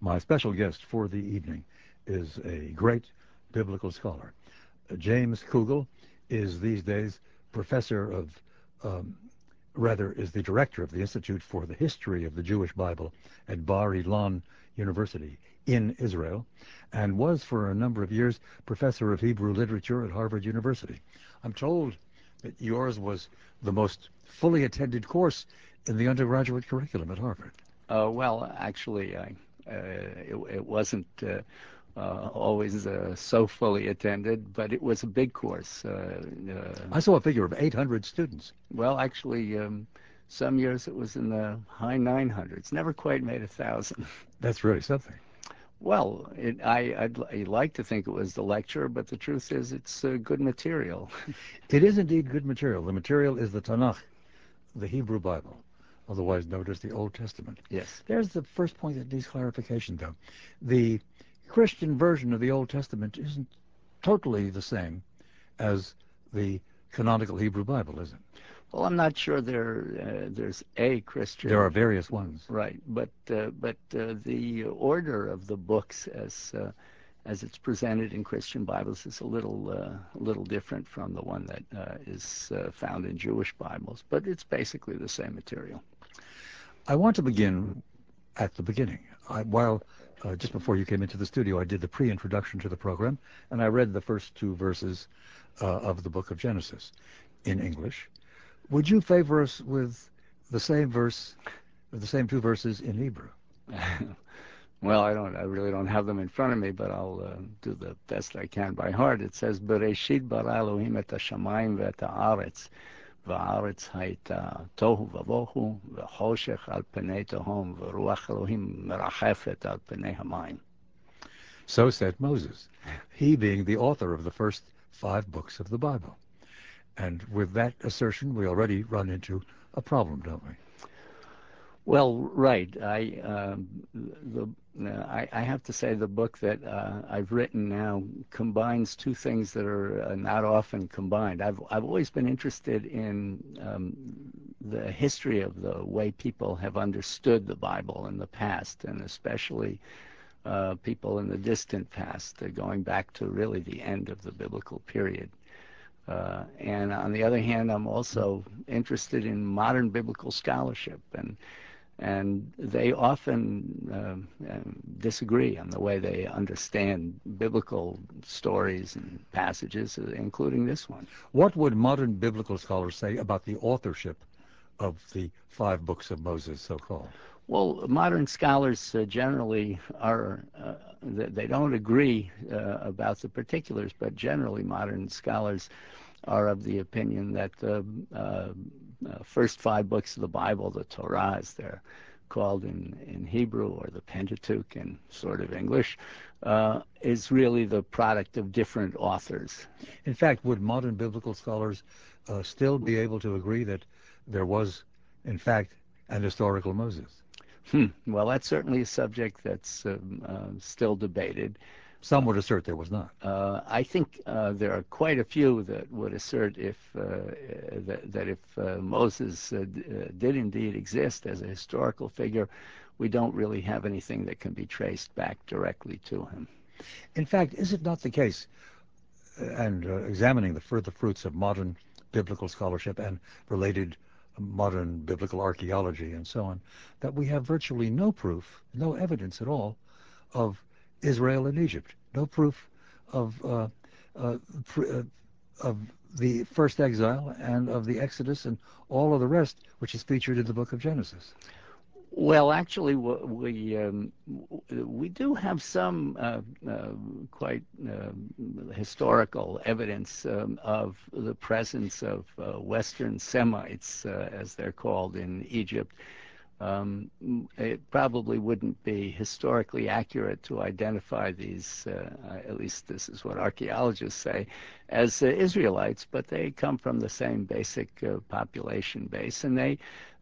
My special guest for the evening is a great biblical scholar. James Kugel is these days professor of, um, rather, is the director of the Institute for the History of the Jewish Bible at Bar Ilan University in Israel, and was for a number of years professor of Hebrew literature at Harvard University. I'm told that yours was the most fully attended course in the undergraduate curriculum at Harvard. Uh, well, actually, I, it, it, wasn't uh, uh always uh, so fully attended, but it was a big course. Uh, I saw a figure of 800 students. Well, actually, um, some years it was in the high 900s. Never quite made a thousand. That's really something. Well, it, I, I'd, I'd, like to think it was the lecture, but the truth is it's uh, good material. it is indeed good material. The material is the Tanakh, the Hebrew Bible, otherwise known as the Old Testament. Yes. There's the first point that needs clarification, though. The Christian version of the Old Testament isn't totally the same as the canonical Hebrew Bible, is it? Well, I'm not sure there uh, there's a Christian. There are various ones, right? But uh, but uh, the order of the books as uh, as it's presented in Christian Bibles is a little uh, a little different from the one that uh, is found in Jewish Bibles. But it's basically the same material. I want to begin at the beginning. I, while just before you came into the studio, I did the pre-introduction to the program, and I read the first two verses of the book of Genesis in English would you favor us with the same verse, the same two verses in Hebrew? well, I don't. I really don't have them in front of me, but I'll uh, do the best I can by heart. It says, "Bereshit bara Elohim et hashamayim ve'et haaretz, והארץ הייתה תוהו ובוהו, וחושך על פני תהום, ורוח אלוהים מרחפת על פני המים. So said Moses, he being the author of the first five books of the Bible. And with that assertion, we already run into a problem, don't we? Well, right. I um, the uh, I, I, have to say the book that uh, I've written now combines two things that are uh, not often combined. I've I've always been interested in um, the history of the way people have understood the Bible in the past, and especially uh, people in the distant past, uh, going back to really the end of the biblical period. Uh, and on the other hand, I'm also interested in modern biblical scholarship, and and they often uh, disagree on the way they understand biblical stories and passages, including this one. What would modern biblical scholars say about the authorship of the five books of Moses, so-called? Well, modern scholars uh, generally are, uh, they don't agree uh, about the particulars, but generally modern scholars are of the opinion that the uh, uh, first five books of the Bible, the Torah as they're called in, in Hebrew, or the Pentateuch in sort of English, uh, is really the product of different authors. In fact, would modern biblical scholars still be able to agree that there was, in fact, an historical Moses? Hmm. Well, that's certainly a subject that's um, uh, still debated. Some would assert there was not. Uh, I think uh, there are quite a few that would assert if uh, that, that, if uh, Moses uh, did indeed exist as a historical figure, we don't really have anything that can be traced back directly to him. In fact, is it not the case, and examining the further fruits of modern biblical scholarship and related modern biblical archaeology and so on, that we have virtually no proof, no evidence at all of Israel and Egypt. No proof of uh, uh, uh, of the first exile and of the Exodus and all of the rest, which is featured in the book of Genesis. Well, actually, we um, we do have some uh, uh, quite uh, historical evidence um, of the presence of uh, Western Semites, uh, as they're called in Egypt. Um, it probably wouldn't be historically accurate to identify these, uh, at least this is what archaeologists say, as Israelites, but they come from the same basic population base, and they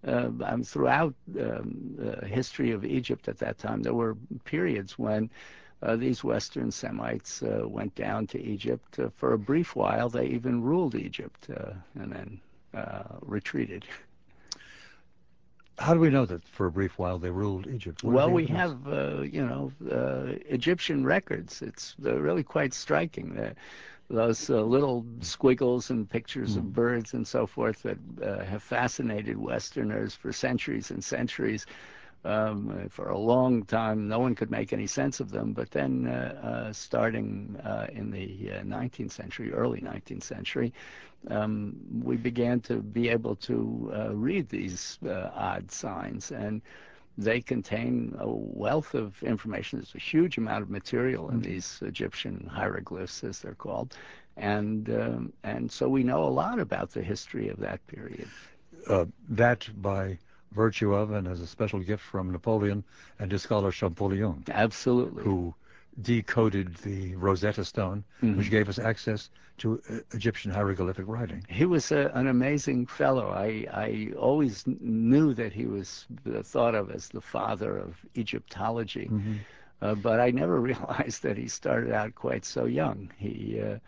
uh, um, throughout um, the history of Egypt at that time, there were periods when uh, these Western Semites uh, went down to Egypt. Uh, for a brief while, they even ruled Egypt uh, and then uh, retreated. How do we know that for a brief while they ruled Egypt? Well, we have, uh, you know, uh, Egyptian records. It's really quite striking. That those uh, little squiggles and pictures of birds and so forth that uh, have fascinated Westerners for centuries and centuries. Um, for a long time, no one could make any sense of them. But then, uh, uh, starting uh, in the 19th century, early 19th century, um, we began to be able to uh, read these uh, odd signs, and they contain a wealth of information. There's a huge amount of material in mm-hmm. these Egyptian hieroglyphs, as they're called, and um, and so we know a lot about the history of that period. Uh, that by virtue of and as a special gift from Napoleon and his scholar Champollion. Absolutely. Who decoded the Rosetta Stone, mm-hmm. which gave us access to uh, Egyptian hieroglyphic writing. He was a, an amazing fellow. I, I always knew that he was thought of as the father of Egyptology, mm-hmm. uh, but I never realized that he started out quite so young. He uh,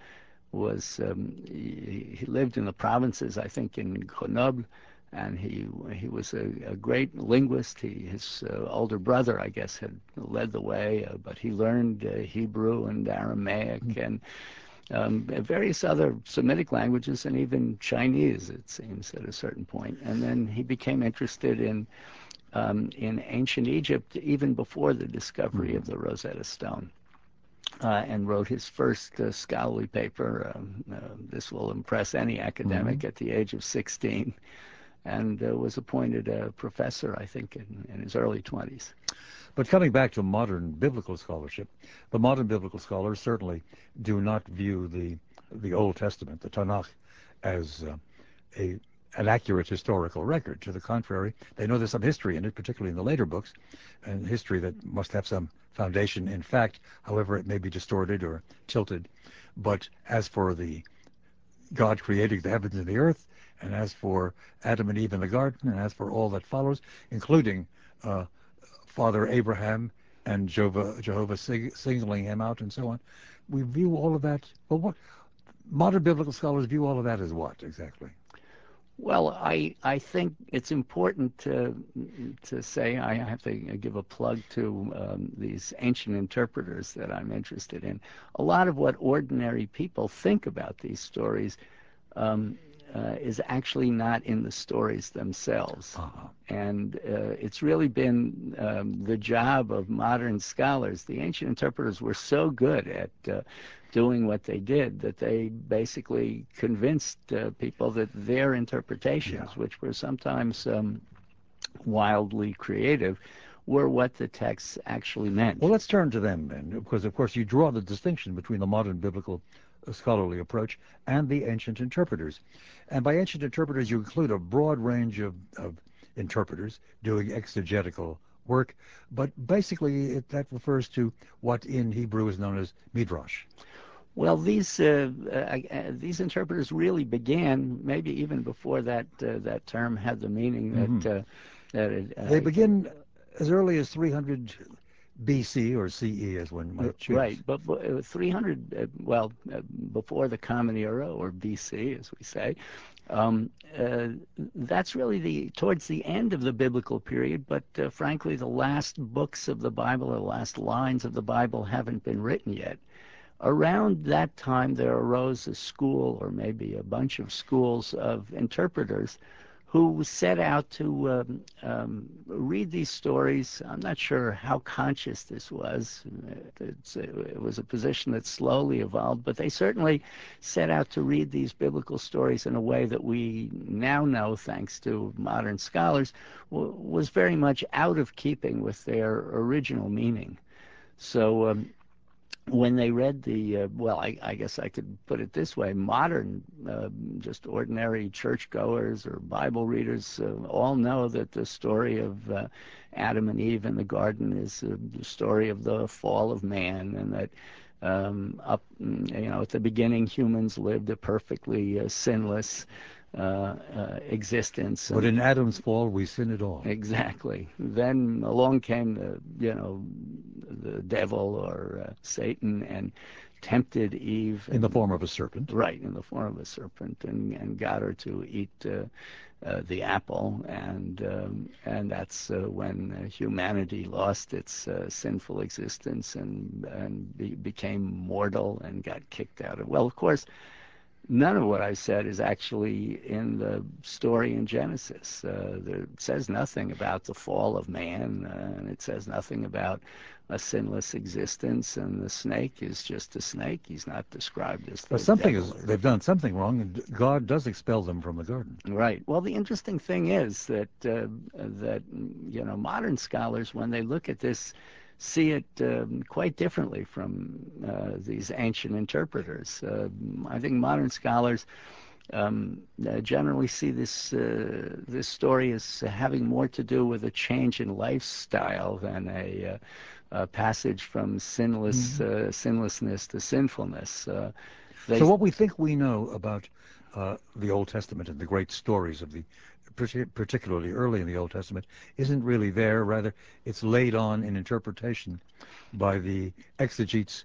was um, he, he lived in the provinces, I think, in Grenoble and he he was a, a great linguist. He, his uh, older brother, I guess, had led the way, uh, but he learned uh, Hebrew and Aramaic mm-hmm. and um, various other Semitic languages and even Chinese, it seems, at a certain point. And then he became interested in um, in ancient Egypt even before the discovery mm-hmm. of the Rosetta Stone. Uh, and wrote his first uh, scholarly paper. Um, uh, this will impress any academic mm-hmm. at the age of 16 and uh, was appointed a professor, I think, in, in his early 20s. But coming back to modern biblical scholarship, the modern biblical scholars certainly do not view the the Old Testament, the Tanakh, as uh, a an accurate historical record. To the contrary, they know there's some history in it, particularly in the later books, and history that must have some foundation in fact, however it may be distorted or tilted. But as for the God creating the heavens and the earth, and as for Adam and Eve in the garden, and as for all that follows, including uh, Father Abraham and Jehovah, Jehovah singling him out and so on, we view all of that. Well, what modern biblical scholars view all of that as what exactly? Well, I I think it's important to to say I have to give a plug to um, these ancient interpreters that I'm interested in. A lot of what ordinary people think about these stories um, uh, is actually not in the stories themselves. Uh-huh. And uh, it's really been um, the job of modern scholars. The ancient interpreters were so good at uh, doing what they did that they basically convinced uh, people that their interpretations, yeah. which were sometimes um, wildly creative, were what the texts actually meant. Well, let's turn to them then, because of course you draw the distinction between the modern biblical scholarly approach and the ancient interpreters. And by ancient interpreters, you include a broad range of, of interpreters doing exegetical work, but basically it, that refers to what in Hebrew is known as midrash. Well, these uh, uh, uh, these interpreters really began maybe even before that uh, that term had the meaning that mm-hmm. Uh, that it, uh, they begin as early as 300 BC or CE as one might choose. Right, but 300, uh, well, uh, before the Common Era or BC, as we say, um, uh, that's really the towards the end of the biblical period. But uh, frankly, the last books of the Bible, the last lines of the Bible, haven't been written yet. Around that time, there arose a school, or maybe a bunch of schools of interpreters who set out to um, um, read these stories. I'm not sure how conscious this was. it was a position that slowly evolved, but they certainly set out to read these biblical stories in a way that we now know, thanks to modern scholars, was very much out of keeping with their original meaning. So um, when they read the uh, well I, I, guess i could put it this way modern uh, just ordinary churchgoers or bible readers uh, all know that the story of uh, adam and eve in the garden is uh, the story of the fall of man and that um, up you know at the beginning humans lived a perfectly uh, sinless existence. But in Adam's fall, we sin it all. Exactly. Then along came the, you know, the devil or uh, Satan and tempted Eve. In the form of a serpent. Right, in the form of a serpent, and, and got her to eat uh, uh, the apple, and um, and that's uh, when uh, humanity lost its uh, sinful existence and and be, became mortal and got kicked out of. Well, of course, none of what I said is actually in the story in Genesis. Uh, there, it says nothing about the fall of man, uh, and it says nothing about a sinless existence, and the snake is just a snake. He's not described as the But something is, they've done something wrong, and God does expel them from the garden. Right. Well, the interesting thing is that uh, that you know modern scholars, when they look at this, see it um, quite differently from uh, these ancient interpreters. Uh, I think modern scholars um, uh, generally see this uh, this story as having more to do with a change in lifestyle than a, uh, a passage from sinless uh, sinlessness to sinfulness. Uh, So what we think we know about uh, the Old Testament and the great stories of the, particularly early in the Old Testament, isn't really there. Rather, it's laid on in interpretation by the exegetes,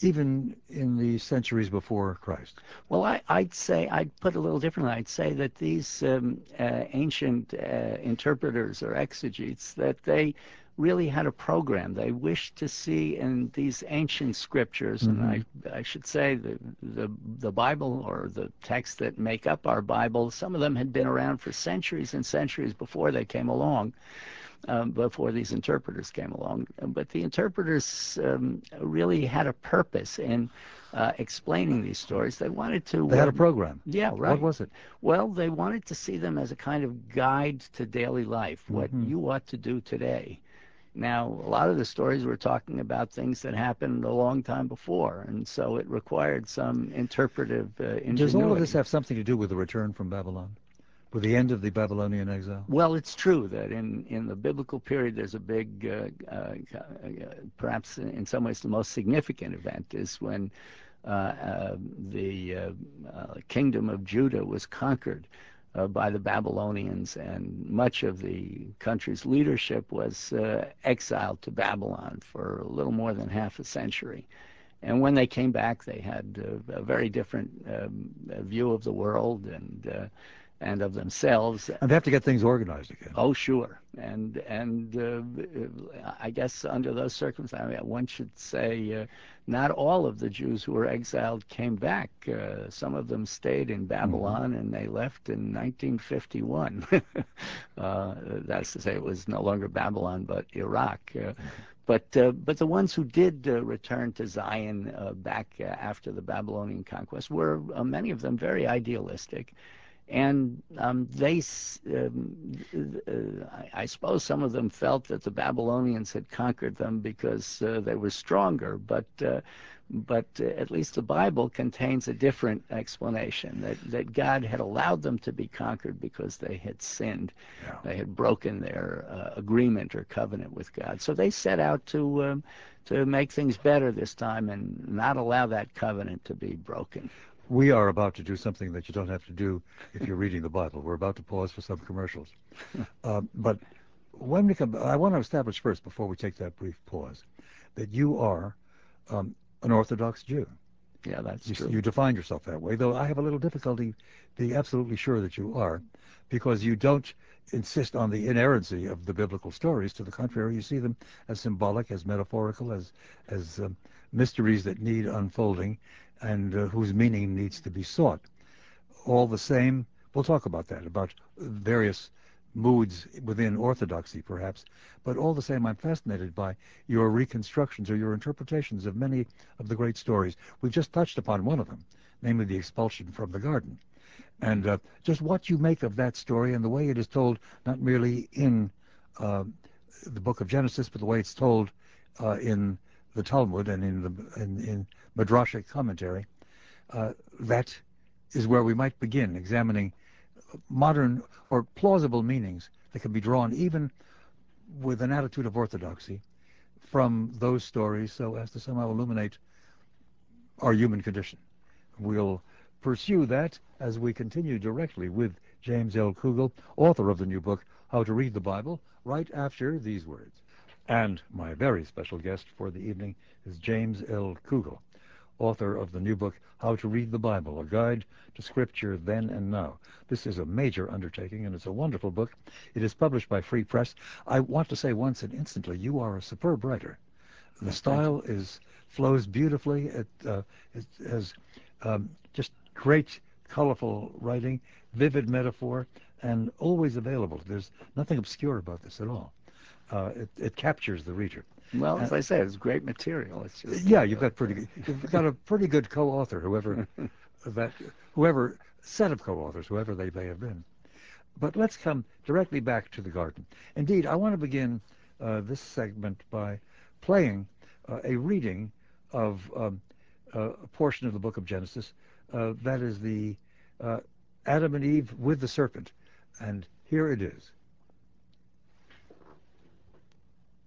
even in the centuries before Christ. Well, I, I'd say I'd put a little differently. I'd say that these um, uh, ancient uh, interpreters or exegetes that they really had a program. They wished to see in these ancient scriptures, and I, I should say the, the the Bible or the texts that make up our Bible. Some of them had been around for centuries and centuries before they came along um, before these interpreters came along. But the interpreters um, really had a purpose in uh, explaining these stories. They wanted to. They had a program. Yeah, right. What was it? Well, they wanted to see them as a kind of guide to daily life, what Mm-hmm. you ought to do today. Now, a lot of the stories were talking about things that happened a long time before, and so it required some interpretive uh, ingenuity. Does all of this have something to do with the return from Babylon? With the end of the Babylonian exile? Well, it's true that in, in the biblical period, there's a big, uh, uh, uh, perhaps in some ways the most significant event is when uh, uh, the uh, uh, kingdom of Judah was conquered by the Babylonians, and much of the country's leadership was uh, exiled to Babylon for a little more than half a century. And when they came back, they had uh, a very different um, view of the world and uh, and of themselves. And they have to get things organized again. Oh, sure, and and uh, I guess under those circumstances, I mean, one should say uh, not all of the Jews who were exiled came back. Uh, some of them stayed in Babylon, and they left in 1951. uh, that's to say, it was no longer Babylon but Iraq. Uh, but uh, but the ones who did uh, return to Zion uh, back uh, after the Babylonian conquest were uh, many of them very idealistic and um, they, um, uh, I, suppose some of them felt that the Babylonians had conquered them because uh, they were stronger, but uh, but uh, at least the Bible contains a different explanation that that God had allowed them to be conquered because they had sinned, they had broken their uh, agreement or covenant with God. So they set out to. Um, to make things better this time and not allow that covenant to be broken. We are about to do something that you don't have to do if you're reading the Bible. We're about to pause for some commercials. uh, but when we come, I want to establish first, before we take that brief pause, that you are um, an Orthodox Jew. Yeah, that's You, true. you define yourself that way, though I have a little difficulty being absolutely sure that you are, because you don't insist on the inerrancy of the biblical stories. To the contrary, you see them as symbolic, as metaphorical, as as um, mysteries that need unfolding, and uh, whose meaning needs to be sought. All the same, we'll talk about that, about various moods within orthodoxy, perhaps. But all the same, I'm fascinated by your reconstructions or your interpretations of many of the great stories. We've just touched upon one of them, namely the expulsion from the garden. And uh, just what you make of that story and the way it is told, not merely in uh, the book of Genesis, but the way it's told uh, in the Talmud and in the in, in Midrashic commentary, uh, that is where we might begin examining modern or plausible meanings that can be drawn even with an attitude of orthodoxy from those stories so as to somehow illuminate our human condition. We'll pursue that as we continue directly with James L. Kugel, author of the new book, How to Read the Bible, right after these words. And my very special guest for the evening is James L. Kugel, author of the new book, How to Read the Bible, A Guide to Scripture Then and Now. This is a major undertaking, and it's a wonderful book. It is published by Free Press. I want to say once and instantly, you are a superb writer. The style is flows beautifully. It, uh, it has um, just great, colorful writing, vivid metaphor, and always available. There's nothing obscure about this at all. Uh, it, it captures the reader. Well, as I said, it's great material. It's just yeah, you've got pretty, you've got a pretty good co-author, whoever that, whoever set of co-authors, whoever they may have been. But let's come directly back to the garden. Indeed, I want to begin uh, this segment by playing uh, a reading of um, uh, a portion of the book of Genesis. Uh, that is the uh, Adam and Eve with the serpent. And here it is.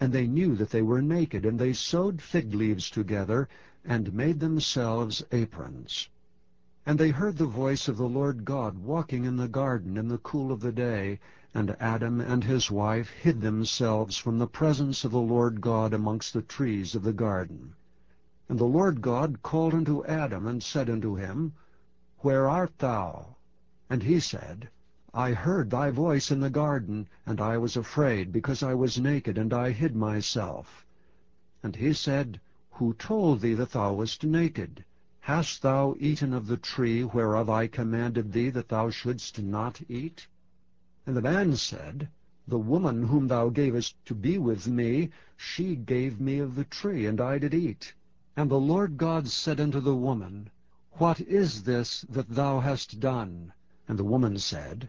and they knew that they were naked, and they sewed fig leaves together, and made themselves aprons. And they heard the voice of the Lord God walking in the garden in the cool of the day, and Adam and his wife hid themselves from the presence of the Lord God amongst the trees of the garden. And the Lord God called unto Adam, and said unto him, Where art thou? And he said, I heard thy voice in the garden, and I was afraid, because I was naked, and I hid myself. And he said, Who told thee that thou wast naked? Hast thou eaten of the tree whereof I commanded thee that thou shouldst not eat? And the man said, The woman whom thou gavest to be with me, she gave me of the tree, and I did eat. And the Lord God said unto the woman, What is this that thou hast done? And the woman said,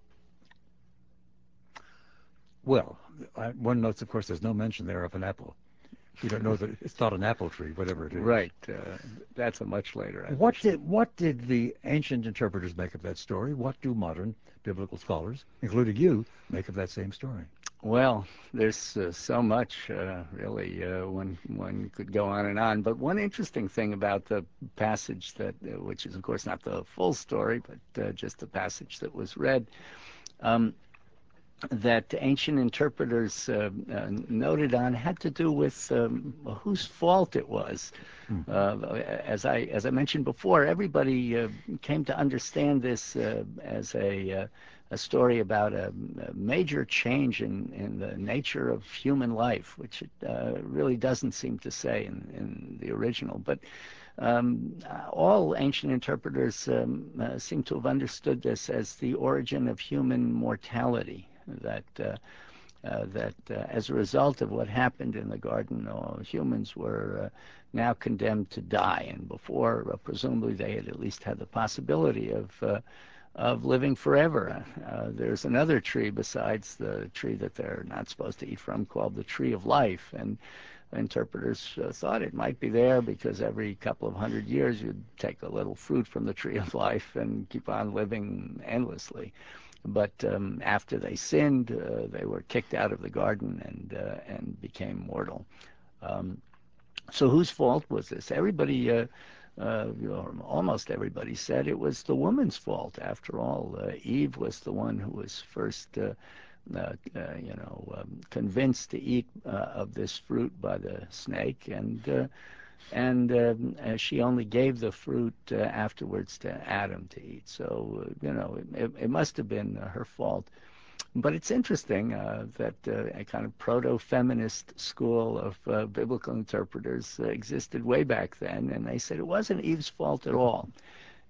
Well, I, one notes, of course, there's no mention there of an apple. We don't know that it's not an apple tree, whatever it is. Right. Uh, that's a much later. What did what did the ancient interpreters make of that story? What do modern biblical scholars, including you, make of that same story? Well, there's uh, so much, uh, really, uh, one one could go on and on. But one interesting thing about the passage that, uh, which is of course not the full story, but uh, just the passage that was read, um, that ancient interpreters uh, uh, noted on had to do with um, whose fault it was. Mm-hmm. Uh, as I as I mentioned before, everybody uh, came to understand this uh, as a uh, a story about a, a, major change in, in the nature of human life, which it really doesn't seem to say in, in the original. But um, all ancient interpreters um, seem to have understood this as the origin of human mortality that uh, uh, that uh, as a result of what happened in the garden, humans were now condemned to die, and before presumably they had at least had the possibility of of living forever. Uh, there's another tree besides the tree that they're not supposed to eat from called the tree of life. And interpreters uh, thought it might be there because every couple of hundred years you'd take a little fruit from the tree of life and keep on living endlessly. But um, after they sinned, uh, they were kicked out of the garden and uh, and became mortal. Um, so whose fault was this? Everybody uh, uh, almost everybody said it was the woman's fault. After all, uh, Eve was the one who was first, uh, uh, uh you know, um, convinced to eat uh, of this fruit by the snake, and and um, she only gave the fruit afterwards to Adam to eat. So, you know, it, it must have been her fault. But it's interesting uh, that uh, a kind of proto-feminist school of uh, biblical interpreters uh, existed way back then, and they said it wasn't Eve's fault at all.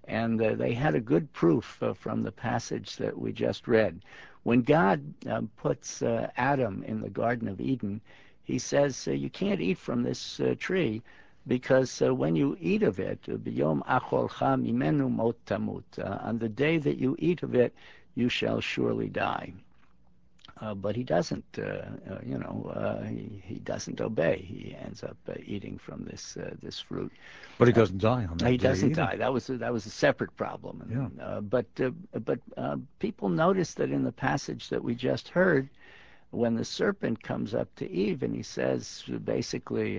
And uh, they had a good proof uh, from the passage that we just read. When God um, puts Adam in the Garden of Eden, he says, you can't eat from this tree because when you eat of it, on the day that you eat of it, you shall surely die. Uh, but he doesn't, uh, uh, you know, uh, he, he doesn't obey. He ends up uh, eating from this uh, this fruit. But he doesn't die on that day. He doesn't either. die. That was a, that was a separate problem. Yeah. but but people notice that in the passage that we just heard, when the serpent comes up to Eve and he says basically,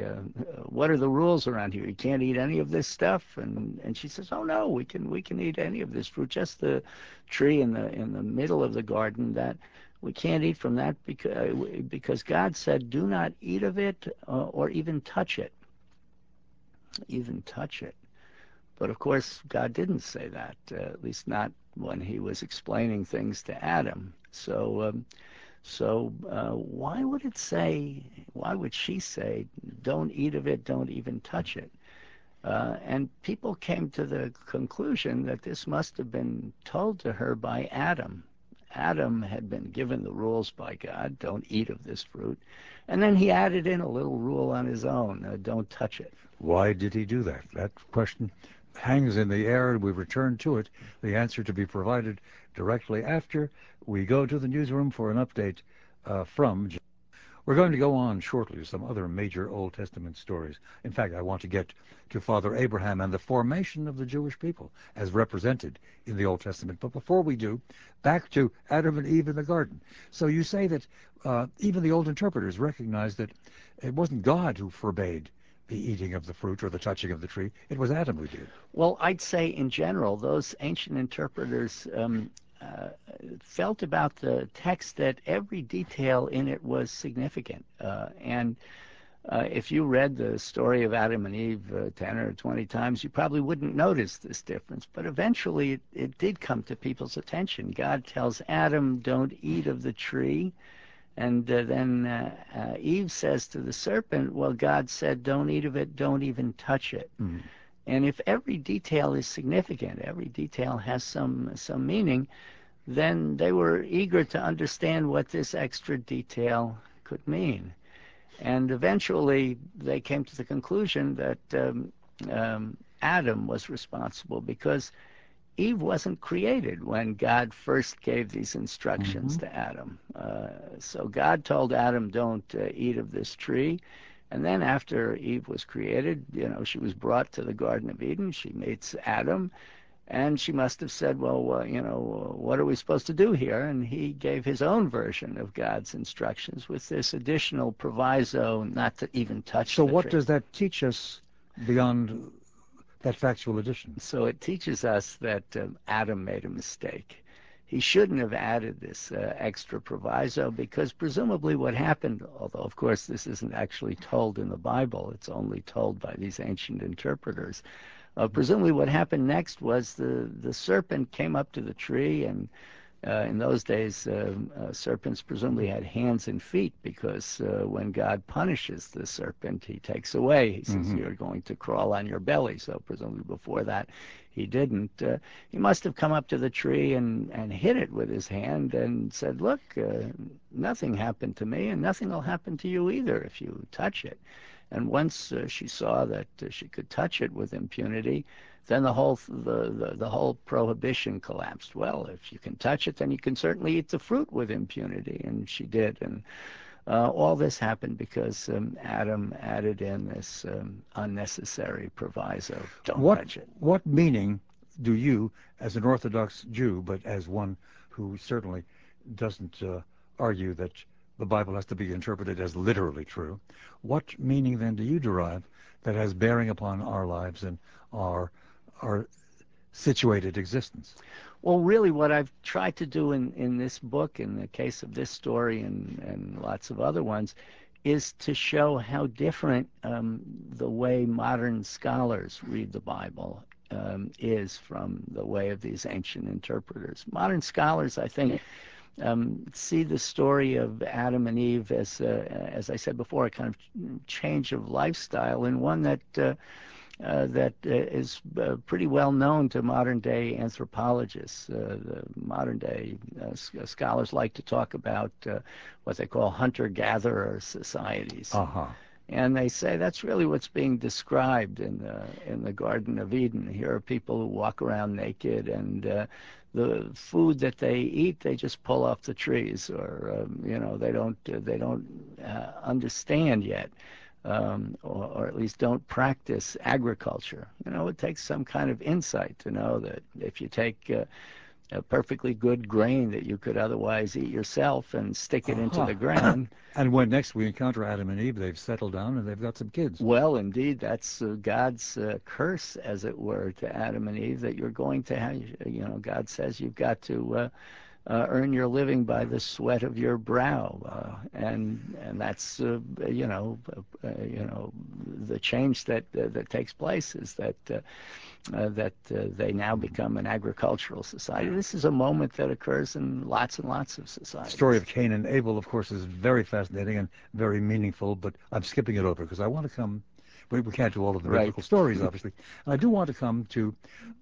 "What are the rules around here? You can't eat any of this stuff." And and she says, "Oh no, we can we can eat any of this fruit. Just the tree in the in the middle of the garden that." we can't eat from that because, because God said, do not eat of it uh, or even touch it. Even touch it. But of course, God didn't say that, uh, at least not when he was explaining things to Adam. So, um, so uh, why would it say, why would she say, don't eat of it, don't even touch it? Uh, and people came to the conclusion that this must have been told to her by Adam Adam had been given the rules by God, don't eat of this fruit. And then he added in a little rule on his own, uh, don't touch it. Why did he do that? That question hangs in the air, and we return to it. The answer to be provided directly after we go to the newsroom for an update uh, from we're going to go on shortly to some other major Old Testament stories. In fact, I want to get to Father Abraham and the formation of the Jewish people as represented in the Old Testament. But before we do, back to Adam and Eve in the garden. So you say that uh, even the old interpreters recognized that it wasn't God who forbade the eating of the fruit or the touching of the tree. It was Adam who did. Well, I'd say in general, those ancient interpreters um, uh, felt about the text that every detail in it was significant. Uh, and uh, if you read the story of Adam and Eve uh, 10 or 20 times, you probably wouldn't notice this difference. But eventually it, it did come to people's attention. God tells Adam, don't eat of the tree. And uh, then uh, Eve says to the serpent, well, God said, don't eat of it, don't even touch it. Mm. And if every detail is significant, every detail has some some meaning, then they were eager to understand what this extra detail could mean. And eventually they came to the conclusion that um, um, Adam was responsible because Eve wasn't created when God first gave these instructions mm-hmm. to Adam. Uh, so God told Adam, don't uh, eat of this tree. And then after Eve was created, you know, she was brought to the Garden of Eden. She meets Adam, and she must have said, well, uh, you know, what are we supposed to do here? And he gave his own version of God's instructions with this additional proviso not to even touch So what tree. does that teach us beyond that factual addition? So it teaches us that um, Adam made a mistake he shouldn't have added this uh, extra proviso because presumably what happened, although of course this isn't actually told in the Bible, it's only told by these ancient interpreters. Uh, presumably what happened next was the, the serpent came up to the tree and in those days, uh, uh, serpents presumably had hands and feet because uh, when God punishes the serpent, he takes away. He says, mm-hmm. You're going to crawl on your belly. So, presumably, before that, he didn't. Uh, he must have come up to the tree and, and hit it with his hand and said, Look, uh, nothing happened to me, and nothing will happen to you either if you touch it. And once she saw that she could touch it with impunity, then the whole the, the, the whole prohibition collapsed. Well, if you can touch it, then you can certainly eat the fruit with impunity, and she did. And uh, all this happened because um, Adam added in this um, unnecessary proviso: "Don't what, touch it." What meaning do you, as an Orthodox Jew, but as one who certainly doesn't uh, argue that the Bible has to be interpreted as literally true. What meaning then do you derive that has bearing upon our lives and our our situated existence? Well, really, what I've tried to do in, in this book, in the case of this story and, and lots of other ones, is to show how different um, the way modern scholars read the Bible um, is from the way of these ancient interpreters. Modern scholars, I think, um, see the story of Adam and Eve as, uh, as I said before, a kind of change of lifestyle and one that uh, that uh, is uh, pretty well known to modern day anthropologists. Uh, the modern day scholars like to talk about what they call hunter gatherer societies. Uh-huh. And they say that's really what's being described in the in the Garden of Eden. Here are people who walk around naked, and uh, the food that they eat, they just pull off the trees, or um, you know, they don't uh, they don't uh, understand yet um, or, or, at least don't practice agriculture. You know, it takes some kind of insight to know that if you take uh, a perfectly good grain that you could otherwise eat yourself and stick it uh-huh. into the ground. and when next we encounter Adam and Eve, they've settled down and they've got some kids. Well, indeed, that's uh, God's uh, curse, as it were, to Adam and Eve that you're going to have. You know, God says you've got to uh, uh, earn your living by the sweat of your brow, uh, and and that's uh, you know uh, you know the change that uh, that takes place is that uh, that they now become an agricultural society. This is a moment that occurs in lots and lots of societies. The story of Cain and Abel, of course, is very fascinating and very meaningful. But I'm skipping it over because I want to come we, we can't do all of the biblical right. stories, obviously. And I do want to come to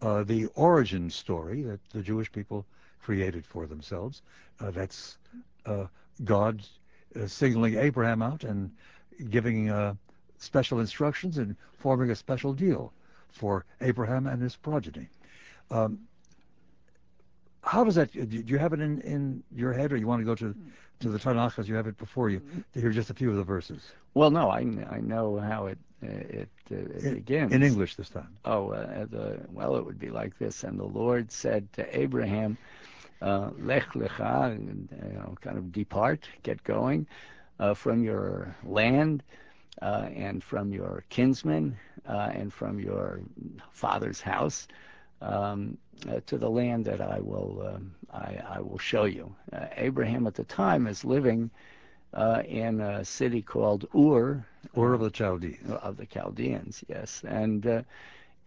uh, the origin story that the Jewish people created for themselves. Uh, that's uh, God uh, singling Abraham out and giving uh, special instructions and forming a special deal for Abraham and his progeny. Um, how does that? Do you have it in, in your head, or you want to go to to the Tanakh as you have it before you to hear just a few of the verses? Well, no, I, I know how it it, uh, it in, begins. In English this time. Oh, uh, the well, it would be like this. And the Lord said to Abraham, uh, lech lecha, you know, kind of depart, get going uh, from your land uh, and from your kinsmen uh, and from your father's house um, uh, to the land that I will um, I, I, will show you. Uh, Abraham at the time is living in a city called Ur. Ur of the Chaldeans. Of the Chaldeans, yes, and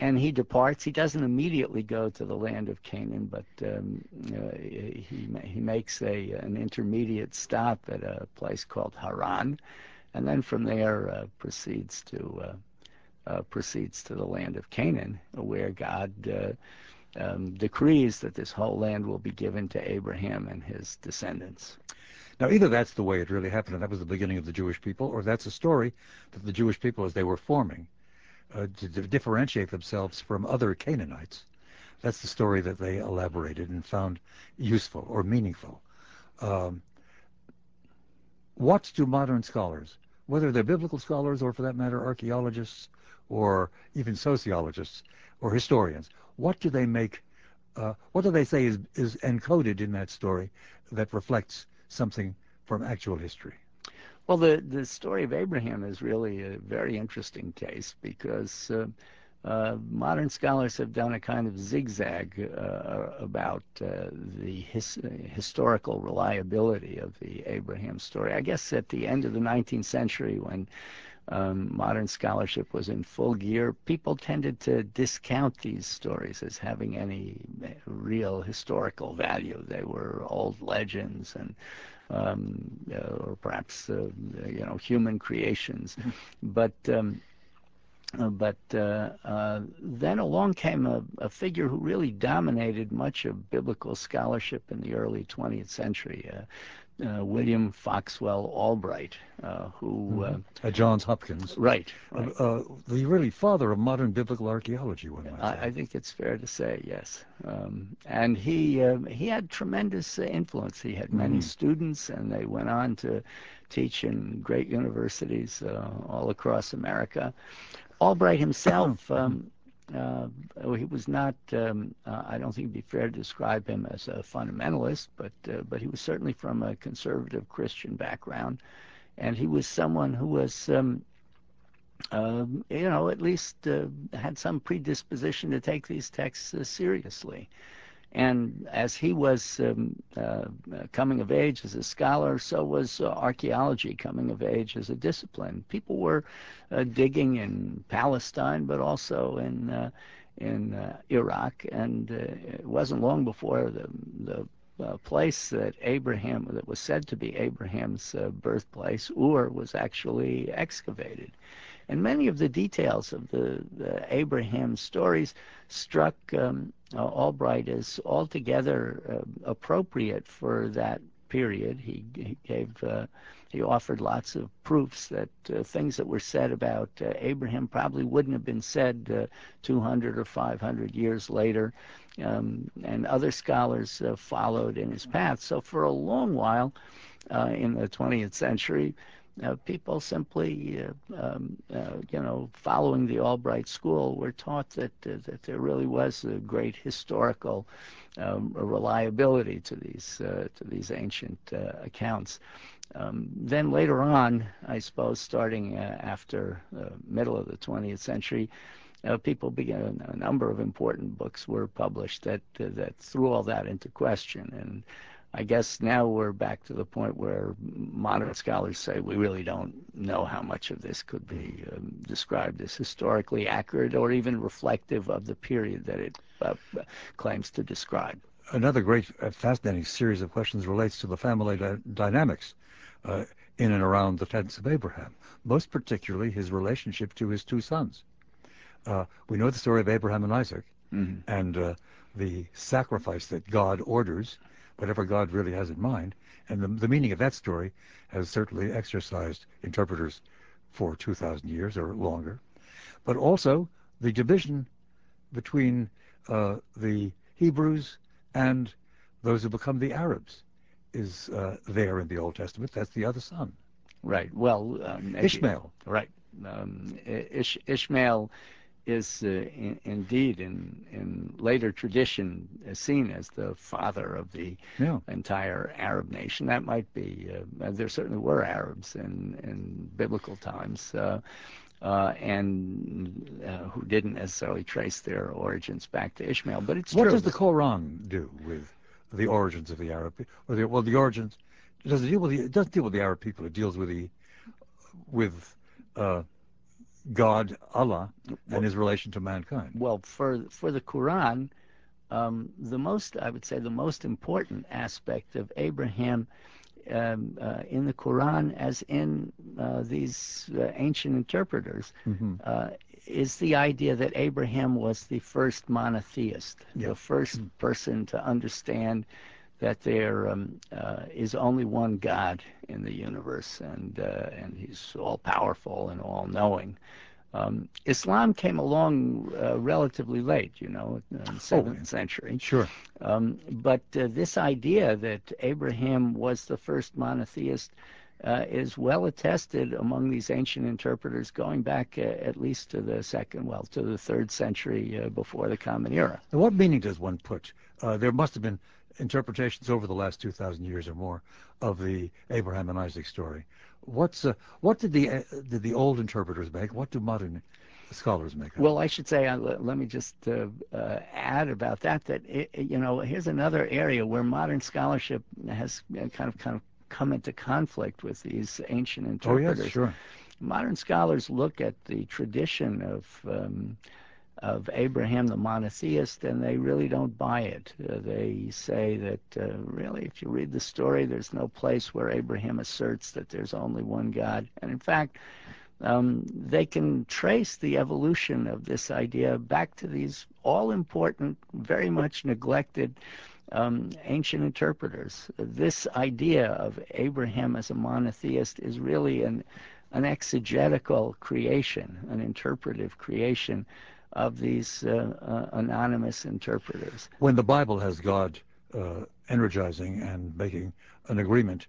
and he departs. He doesn't immediately go to the land of Canaan, but um, uh, he he makes a an intermediate stop at a place called Haran, and then from there uh, proceeds to uh, uh proceeds to the land of Canaan, where God uh, um, decrees that this whole land will be given to Abraham and his descendants. Now, either that's the way it really happened, and that was the beginning of the Jewish people, or that's a story that the Jewish people, as they were forming, uh, to, differentiate themselves from other Canaanites. That's the story that they elaborated and found useful or meaningful. Um, what do modern scholars, whether they're biblical scholars or for that matter archaeologists or even sociologists or historians, what do they make, uh, what do they say is, is encoded in that story that reflects something from actual history? Well, the, the story of Abraham is really a very interesting case because uh, uh, modern scholars have done a kind of zigzag uh, about uh, the his, historical reliability of the Abraham story. I guess at the end of the 19th century, when um, modern scholarship was in full gear, people tended to discount these stories as having any real historical value. They were old legends and um, uh, or perhaps uh, you know human creations, mm-hmm. but. Um, uh, but uh, uh, then along came a, a, figure who really dominated much of biblical scholarship in the early 20th century, uh, uh, William Foxwell Albright, uh, who mm-hmm. Uh, at Johns Hopkins, right, right. Uh, the really father of modern biblical archaeology. One might I, I think it's fair to say yes, um, and he um, he had tremendous influence. He had many mm-hmm. students, and they went on to teach in great universities all across America. Albright himself. Um, uh, he was not. Um, uh, I don't think it'd be fair to describe him as a fundamentalist, but uh, but he was certainly from a conservative Christian background, and he was someone who was. Um, um you know, at least uh, had some predisposition to take these texts uh, seriously. And as he was um, uh, coming of age as a scholar, so was uh, archaeology coming of age as a discipline. People were uh, digging in Palestine, but also in uh, in uh, Iraq, and uh, it wasn't long before the the uh, place that Abraham, that was said to be Abraham's uh, birthplace, Ur, was actually excavated. And many of the details of the, the Abraham stories struck um, uh, Albright is altogether uh, appropriate for that period. He, he gave, uh, he offered lots of proofs that uh, things that were said about uh, Abraham probably wouldn't have been said uh, 200 or 500 years later. Um, and other scholars followed in his path. So for a long while in the 20th century, uh, people simply, uh, um, uh, you know, following the Albright School were taught that uh, that there really was a great historical um, reliability to these uh, to these ancient uh, accounts. Um, then later on, I suppose, starting after the middle of the 20th century, uh, people began a number of important books were published that uh, that threw all that into question and I guess now we're back to the point where modern scholars say we really don't know how much of this could be um, described as historically accurate or even reflective of the period that it uh, claims to describe. Another great, uh, fascinating series of questions relates to the family di dynamics uh, in and around the tents of Abraham, most particularly his relationship to his two sons. Uh, we know the story of Abraham and Isaac mm -hmm. and uh, the sacrifice that God orders whatever God really has in mind. And the, the meaning of that story has certainly exercised interpreters for 2,000 years or longer. But also the division between uh, the Hebrews and those who become the Arabs is uh, there in the Old Testament. That's the other son. Right. Well, um, Ishmael. Right. Um, Ish Ishmael is uh, in, indeed in in later tradition seen as the father of the yeah. entire Arab nation. That might be. Uh, there certainly were Arabs in in biblical times. Uh, uh, and uh, who didn't necessarily trace their origins back to Ishmael, but it's what true. does the Quran do with the origins of the Arab, or the, well, the origins? Does it deal with the? It doesn't deal with the Arab people. It deals with the, with uh, God, Allah, and his relation to mankind. Well, for for the Quran, um, the most I would say the most important aspect of Abraham um, uh, in the Quran, as in uh, these uh, ancient interpreters, mm-hmm. Uh, is the idea that Abraham was the first monotheist, yeah. the 1st mm-hmm. person to understand that there um, uh, is only one God in the universe, and uh, and He's all powerful and all knowing. Um, Islam came along uh, relatively late, you know, in the seventh oh, century. Sure. Um, but uh, this idea that Abraham was the first monotheist uh, is well attested among these ancient interpreters going back uh, at least to the second, well, to the third century uh, before the Common Era. Now, what meaning does one put? Uh, there must have been interpretations over the last 2,000 years or more of the Abraham and Isaac story. What's uh, what did the uh, did the old interpreters make? What do modern scholars make? Well, I should say, uh, let me just uh, uh, add about that. That it, you know, here's another area where modern scholarship has uh, kind of kind of come into conflict with these ancient interpreters. Oh yes, sure. Modern scholars look at the tradition of um, of Abraham the monotheist, and they really don't buy it. Uh, they say that uh, really, if you read the story, there's no place where Abraham asserts that there's only one God. And in fact, um, they can trace the evolution of this idea back to these all important, very much neglected um, ancient interpreters. This idea of Abraham as a monotheist is really an, an exegetical creation, an interpretive creation of these uh, uh, anonymous interpreters. When the Bible has God uh, energizing and making an agreement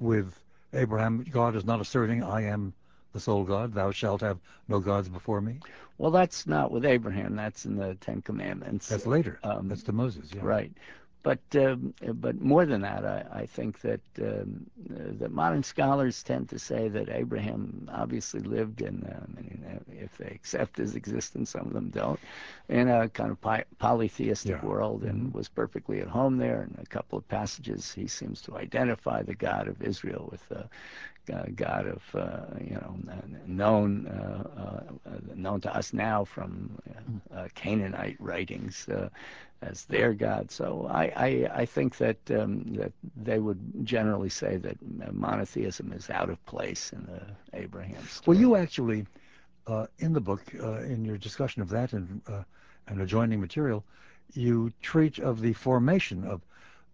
with Abraham, God is not asserting, I am the sole God? Thou shalt have no gods before me? Well, that's not with Abraham. That's in the Ten Commandments. That's later. Um, That's to Moses, yeah. Right. But um, but more than that, I, I think that um, uh, that modern scholars tend to say that Abraham obviously lived in, um, in if they accept his existence, some of them don't, in a kind of polytheistic Yeah. world and Mhm. was perfectly at home there. In a couple of passages, he seems to identify the God of Israel with the uh, God of uh, you know uh, known uh, uh, known to us now from uh, uh, Canaanite writings uh, as their God. So I I, I think that um, that they would generally say that monotheism is out of place in the Abraham story. Well, you actually, uh, in the book, uh, in your discussion of that and, uh, and adjoining material, you treat of the formation of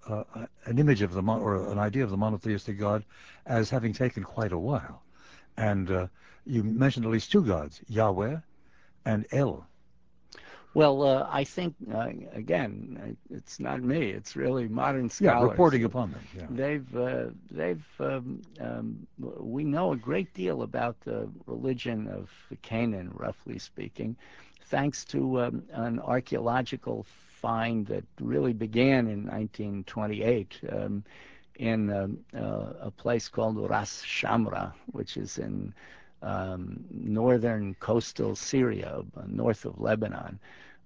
uh, an image of the mon- or an idea of the monotheistic God as having taken quite a while, and uh, you mentioned at least two gods, Yahweh and El. Well, uh, I think uh, again, uh, it's not me. It's really modern scholars. Yeah, reporting upon them. Yeah. They've uh, they've um, um, we know a great deal about the religion of Canaan, roughly speaking, thanks to um, an archaeological find that really began in 1928 um, in um, uh, a place called Ras Shamra, which is in um, northern coastal Syria, uh, north of Lebanon.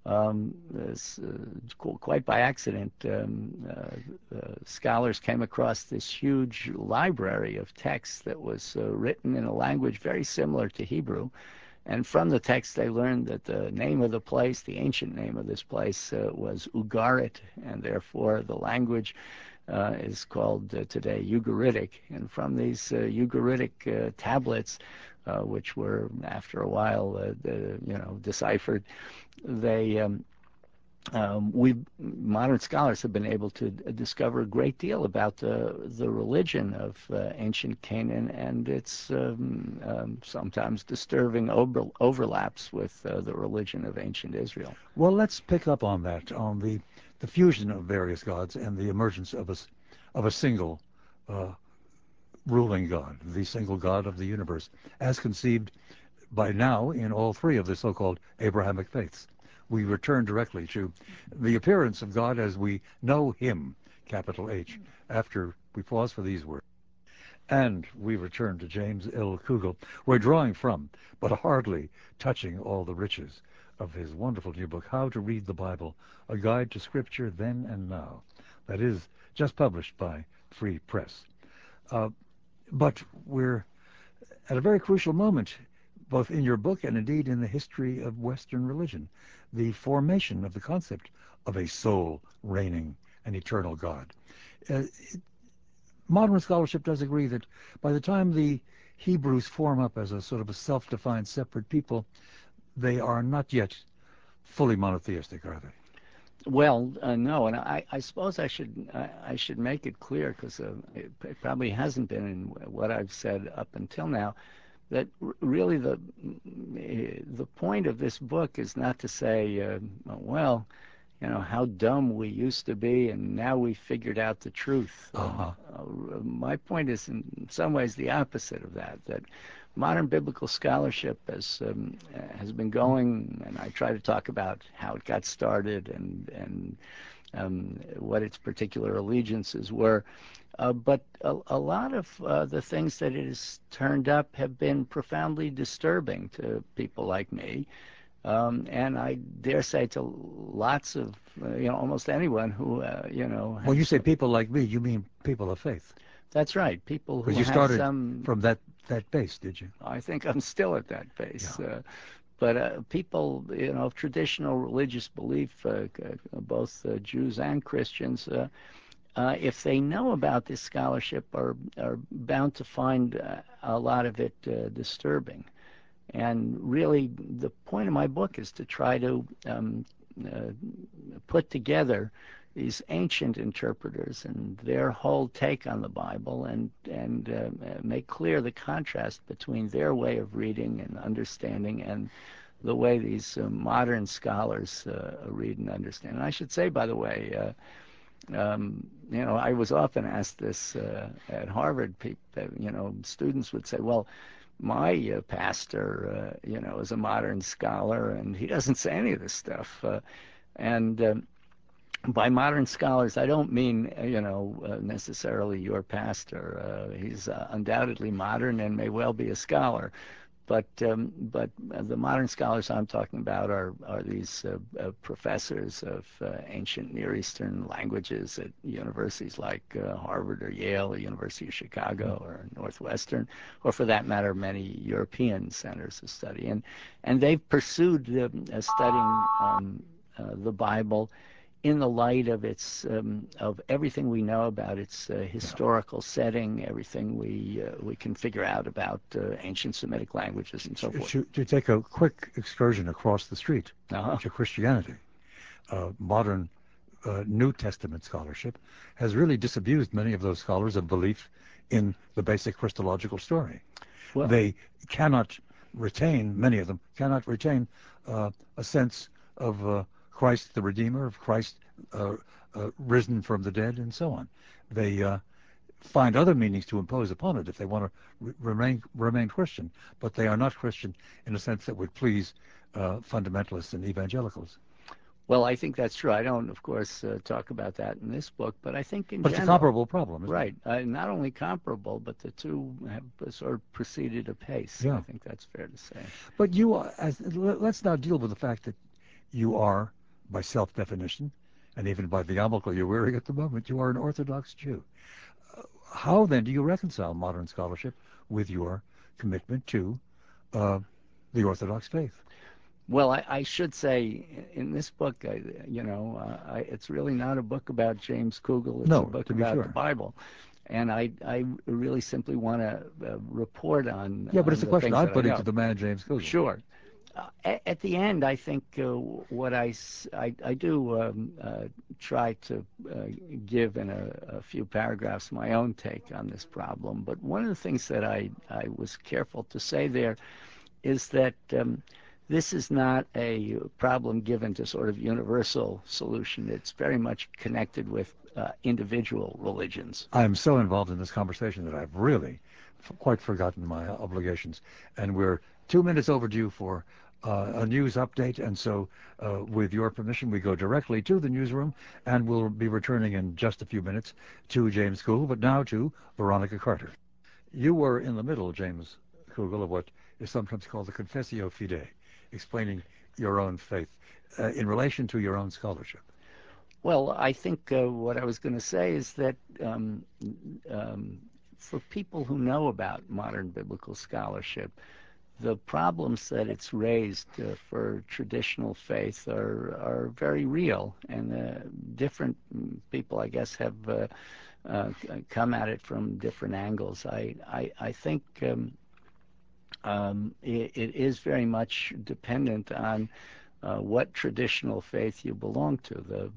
Um, this, uh, quite by accident, um, uh, uh, scholars came across this huge library of texts that was uh, written in a language very similar to Hebrew. And from the text, they learned that the name of the place, the ancient name of this place, uh, was Ugarit, and therefore the language is called today Ugaritic. And from these Ugaritic tablets, uh, which were after a while, uh, the, you know, deciphered, they um, um, we modern scholars have been able to discover a great deal about the the religion of uh, ancient Canaan and its um, um, sometimes disturbing over, overlaps with uh, the religion of ancient Israel. Well, let's pick up on that, on the, the fusion of various gods and the emergence of a, of a single uh, ruling God, the single God of the universe, as conceived by now in all three of the so-called Abrahamic faiths. We return directly to the appearance of God as we know him, capital H, after we pause for these words. And we return to James L. Kugel. We're drawing from, but hardly touching all the riches of his wonderful new book, How to Read the Bible, A Guide to Scripture Then and Now. That is just published by Free Press. Uh, but we're at a very crucial moment, both in your book and indeed in the history of Western religion, the formation of the concept of a sole reigning and eternal God. Uh, modern scholarship does agree that by the time the Hebrews form up as a sort of a self-defined separate people, they are not yet fully monotheistic, are they? Well, uh, no, and I, I suppose I should I, I should make it clear because uh, it, it probably hasn't been in what I've said up until now that r- really the eh, the point of this book is not to say uh, well you know how dumb we used to be and now we figured out the truth. Uh-huh. Uh, my point is in some ways the opposite of that that modern biblical scholarship has um, has been going, and I try to talk about how it got started and and um, what its particular allegiances were. Uh, but a, a lot of uh, the things that it has turned up have been profoundly disturbing to people like me. Um, and I dare say to lots of, uh, you know, almost anyone who, uh, you know. When you say people like me, you mean people of faith. That's right. People who you have started some from that, that base, did you? I think I'm still at that base. Yeah. Uh, but uh, people, you know, of traditional religious belief, uh, both uh, Jews and Christians, uh, uh, if they know about this scholarship, are are bound to find uh, a lot of it uh, disturbing. And really, the point of my book is to try to um, uh, put together these ancient interpreters and their whole take on the Bible and, and uh, make clear the contrast between their way of reading and understanding and the way these uh, modern scholars uh, read and understand. And I should say, by the way, uh, um, you know, I was often asked this uh, at Harvard. People, you know, students would say, "Well, my uh, pastor, you know, is a modern scholar, and he doesn't say any of this stuff. And um, by modern scholars, I don't mean, you know, uh, necessarily your pastor. Uh, he's uh, undoubtedly modern and may well be a scholar. But um, but the modern scholars I'm talking about are are these uh, uh, professors of uh, ancient Near Eastern languages at universities like uh, Harvard or Yale or University of Chicago or Northwestern, or for that matter, many European centers of study. And and they've pursued uh, studying um, uh, the Bible in the light of its um, of everything we know about its uh, historical setting, everything we uh, we can figure out about uh, ancient Semitic languages and so forth. To, to, take a quick excursion across the street -huh. to Christianity, uh, modern uh, New Testament scholarship has really disabused many of those scholars of belief in the basic Christological story. Well, they cannot retain, many of them cannot retain uh, a sense of Christ the Redeemer, of Christ uh, uh, risen from the dead, and so on. They uh, find other meanings to impose upon it if they want to re remain remain Christian, but they are not Christian in a sense that would please uh, fundamentalists and evangelicals. Well, I think that's true. I don't, of course, uh, talk about that in this book, but I think in but general, it's a comparable problem, right? Uh, not only comparable, but the two have sort of proceeded apace. Yeah. I think that's fair to say. But you, as let's now deal with the fact that you are by self-definition, and even by the yarmulke you're wearing at the moment, you are an Orthodox Jew. Uh, how then do you reconcile modern scholarship with your commitment to uh, the Orthodox faith? Well, I, I, should say in this book, I, you know, uh, I, it's really not a book about James Kugel. It's no, a book about sure. the Bible. And I, I really simply want to uh, report on. Yeah, but it's a question I'm putting to the man James Kugel. Sure. Uh, at, the end, I think uh, what I, I, I do um, uh, try to uh, give in a, a, few paragraphs my own take on this problem. But one of the things that I, I was careful to say there is that um, this is not a problem given to sort of universal solution. It's very much connected with uh, individual religions. I'm so involved in this conversation that I've really quite forgotten my obligations. And we're two minutes overdue for a news update, and so uh, with your permission, we go directly to the newsroom, and we'll be returning in just a few minutes to James Kugel, but now to Veronica Carter. You were in the middle, James Kugel, of what is sometimes called the Confessio Fidei, explaining your own faith uh, in relation to your own scholarship. Well, I think uh, what I was going to say is that um, um, for people who know about modern biblical scholarship, the problems that it's raised uh, for traditional faith are are very real, and uh, different people, I guess, have uh come at it from different angles. I I, I think um, um, it, it is very much dependent on. Uh, what traditional faith you belong to. The,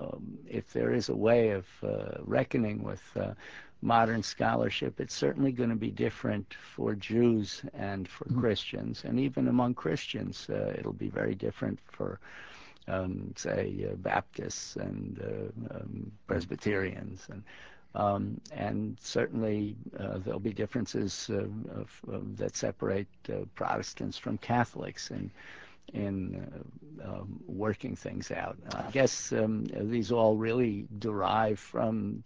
um, if there is a way of uh, reckoning with uh, modern scholarship, it's certainly going to be different for Jews and for mm. Christians. And even among Christians, uh, it'll be very different for, um, say, uh, Baptists and uh, um, Presbyterians. And, um, and certainly uh, there'll be differences uh, of, of, that separate uh, Protestants from Catholics and in um, working things out. I guess um, these all really derive from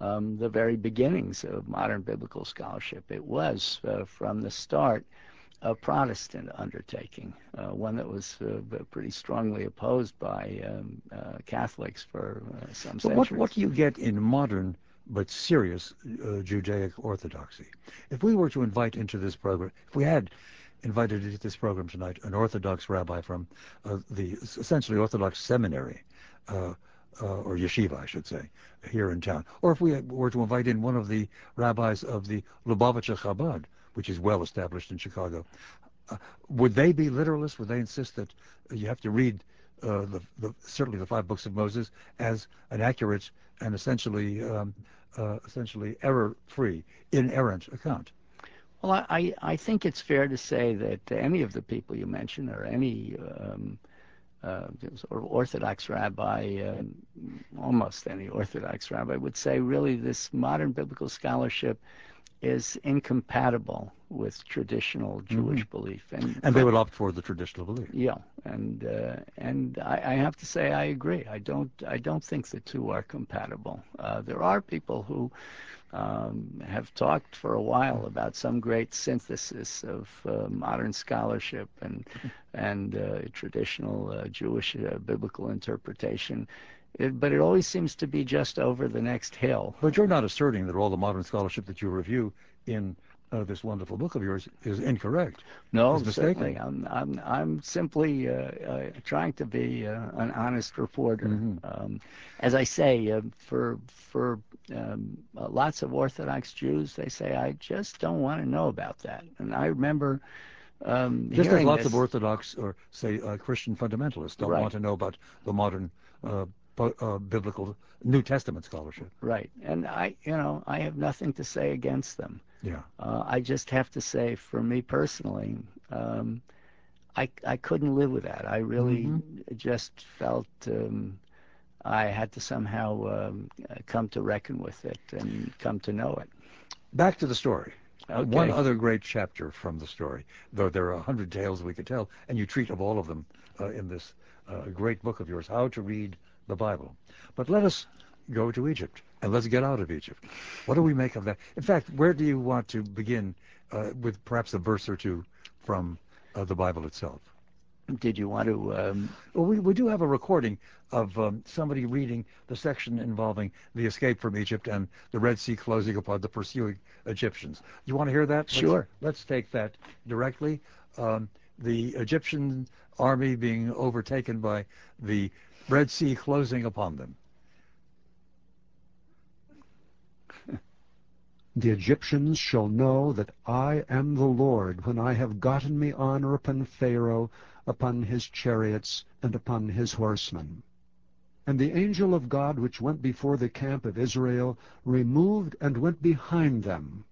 um, the very beginnings of modern biblical scholarship. It was, uh, from the start, a Protestant undertaking, uh, one that was uh, pretty strongly opposed by um, uh, Catholics for uh, some but centuries. What, what do you get in modern but serious uh, Judaic orthodoxy? If we were to invite into this program, if we had invited into this program tonight an Orthodox rabbi from the essentially Orthodox seminary, uh, or yeshiva, I should say, here in town. Or if we were to invite in one of the rabbis of the Lubavitcher Chabad, which is well established in Chicago, uh, would they be literalists? Would they insist that you have to read uh, the, the, certainly the five books of Moses as an accurate and essentially um, uh, essentially error-free, inerrant account? Well, I, I think it's fair to say that any of the people you mentioned, or any um, uh, sort of Orthodox rabbi, uh, almost any Orthodox rabbi would say really this modern biblical scholarship is incompatible with traditional Jewish mm-hmm. belief, and and they would opt for the traditional belief. Yeah, and uh, and I, I, have to say I agree. I don't I don't think the two are compatible. Uh, there are people who um, have talked for a while about some great synthesis of uh, modern scholarship and and uh, traditional uh, Jewish uh, biblical interpretation. It, but it always seems to be just over the next hill. But you're not asserting that all the modern scholarship that you review in uh, this wonderful book of yours is incorrect. No, certainly. I'm, I'm, I'm simply uh, uh, trying to be uh, an honest reporter. Mm-hmm. Um, as I say, uh, for for um, uh, lots of Orthodox Jews, they say, I just don't want to know about that. And I remember. Um, just as lots this, of Orthodox or say Christian fundamentalists don't right. want to know about the modern uh, biblical New Testament scholarship. Right, and I, you know, I have nothing to say against them. Yeah. Uh, I just have to say, for me personally, um, I I couldn't live with that. I really mm-hmm. just felt um, I had to somehow um, come to reckon with it and come to know it. Back to the story. Okay. One other great chapter from the story, though there are a hundred tales we could tell, and you treat of all of them uh, in this uh, great book of yours, How to Read the Bible. But let us go to Egypt and let's get out of Egypt. What do we make of that? In fact, where do you want to begin uh, with perhaps a verse or two from uh, the Bible itself? Did you want to? Um... Well, we, we do have a recording of um, somebody reading the section involving the escape from Egypt and the Red Sea closing upon the pursuing Egyptians. You want to hear that? Sure. Let's, let's take that directly. Um, the Egyptian army being overtaken by the Red Sea closing upon them. The Egyptians shall know that I am the Lord when I have gotten me honor upon Pharaoh, upon his chariots, and upon his horsemen. And the angel of God which went before the camp of Israel removed and went behind them.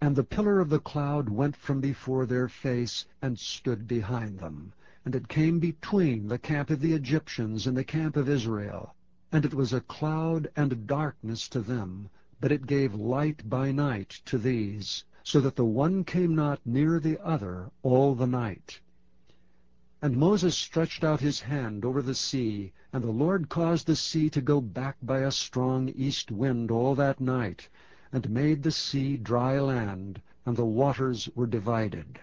And the pillar of the cloud went from before their face, and stood behind them and it came between the camp of the Egyptians and the camp of Israel. And it was a cloud and darkness to them, but it gave light by night to these, so that the one came not near the other all the night. And Moses stretched out his hand over the sea, and the Lord caused the sea to go back by a strong east wind all that night, and made the sea dry land, and the waters were divided.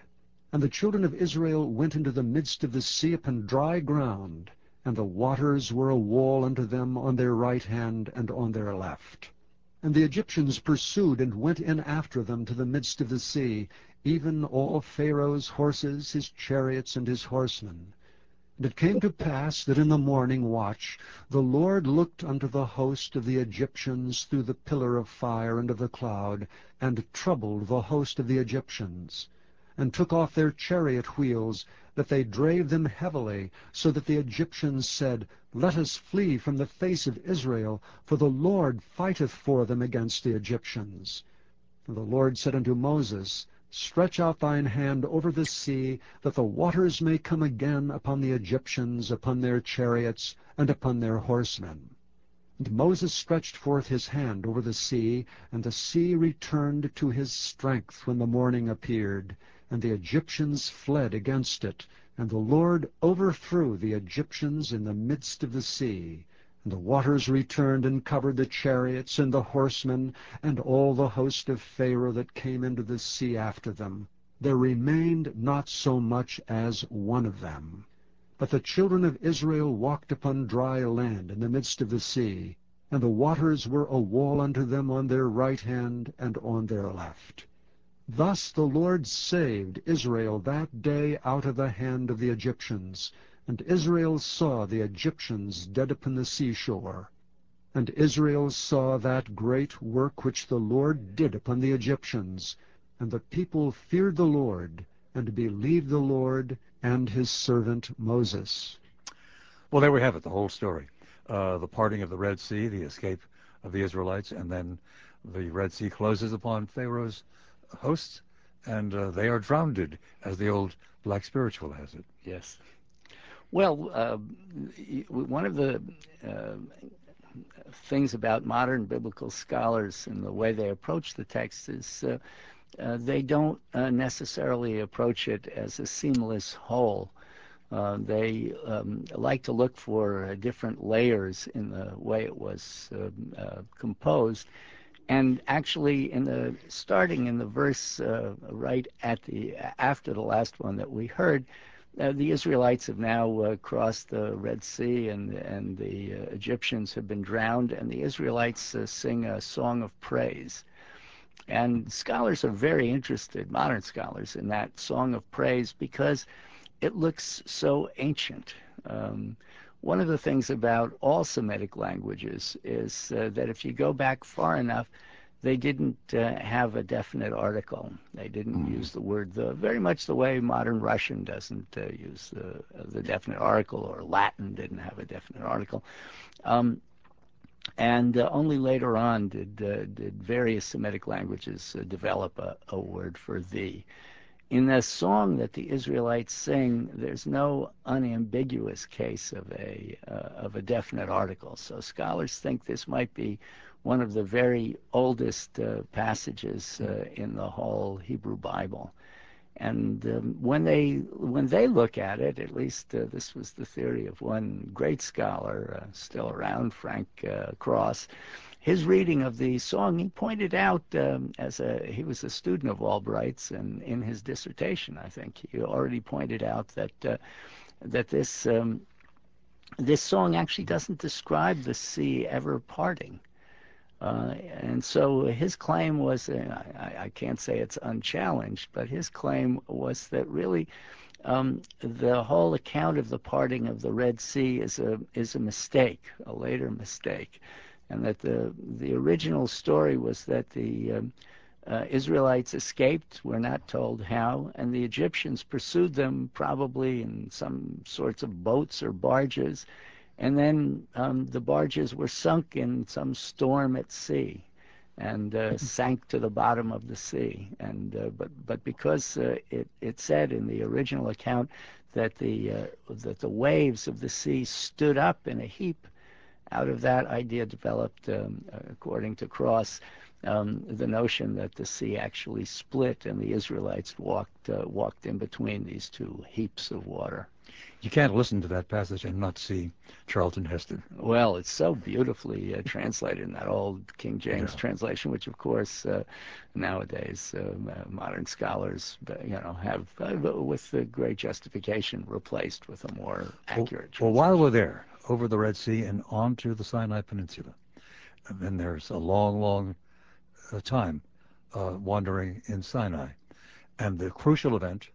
And the children of Israel went into the midst of the sea upon dry ground, and the waters were a wall unto them on their right hand and on their left. And the Egyptians pursued and went in after them to the midst of the sea, even all Pharaoh's horses, his chariots, and his horsemen. And it came to pass that in the morning watch the Lord looked unto the host of the Egyptians through the pillar of fire and of the cloud, and troubled the host of the Egyptians and took off their chariot wheels, that they drave them heavily, so that the Egyptians said, Let us flee from the face of Israel, for the Lord fighteth for them against the Egyptians. And the Lord said unto Moses, Stretch out thine hand over the sea, that the waters may come again upon the Egyptians, upon their chariots, and upon their horsemen. And Moses stretched forth his hand over the sea, and the sea returned to his strength when the morning appeared, and the Egyptians fled against it. And the Lord overthrew the Egyptians in the midst of the sea. And the waters returned and covered the chariots and the horsemen and all the host of Pharaoh that came into the sea after them. There remained not so much as one of them. But the children of Israel walked upon dry land in the midst of the sea, and the waters were a wall unto them on their right hand and on their left. Thus the Lord saved Israel that day out of the hand of the Egyptians. And Israel saw the Egyptians dead upon the seashore. And Israel saw that great work which the Lord did upon the Egyptians. And the people feared the Lord, and believed the Lord and his servant Moses. Well, there we have it, the whole story. Uh, the parting of the Red Sea, the escape of the Israelites, and then the Red Sea closes upon Pharaoh's hosts, and uh, they are drowned, as the old black spiritual has it. Yes. Well, uh, one of the uh, things about modern biblical scholars and the way they approach the text is uh, uh, they don't uh, necessarily approach it as a seamless whole. They um, like to look for different layers in the way it was um, composed. And actually, in the starting in the verse uh, right at the after the last one that we heard, uh, the Israelites have now uh, crossed the Red Sea, and and the Egyptians have been drowned, and the Israelites sing a song of praise. And scholars are very interested, modern scholars, in that song of praise because it looks so ancient. Um, one of the things about all Semitic languages is uh, that if you go back far enough, they didn't uh, have a definite article. They didn't mm. use the word the very much the way modern Russian doesn't uh, use the, the definite article, or Latin didn't have a definite article. Um, and uh, only later on did uh, did various Semitic languages uh, develop a, a word for thee in the song that the Israelites sing, there's no unambiguous case of a uh, of a definite article. So scholars think this might be one of the very oldest uh, passages uh, in the whole Hebrew Bible. And um, when they when they look at it, at least uh, this was the theory of one great scholar uh, still around, Frank uh, Cross his reading of the song, he pointed out um, as a he was a student of Albright's, and in his dissertation, I think he already pointed out that uh, that this um, this song actually doesn't describe the sea ever parting. Uh, and so his claim was, uh, I, I, can't say it's unchallenged, but his claim was that really um, the whole account of the parting of the Red Sea is a is a mistake, a later mistake and that the the original story was that the um, uh, Israelites escaped. We're not told how, and the Egyptians pursued them probably in some sorts of boats or barges, and then um, the barges were sunk in some storm at sea and uh, sank to the bottom of the sea. And uh, but but because uh, it it said in the original account that the uh, that the waves of the sea stood up in a heap out of that idea developed, um, according to Cross, um, the notion that the sea actually split and the Israelites walked uh, walked in between these two heaps of water. You can't listen to that passage and not see Charlton Heston. Well, it's so beautifully uh, translated in that old King James yeah. translation, which of course uh, nowadays um, uh, modern scholars, uh, you know, have uh, with great justification replaced with a more accurate. Well, well, while we're there, over the Red Sea and onto the Sinai Peninsula. And then there's a long, long uh, time uh, wandering in Sinai. And the crucial event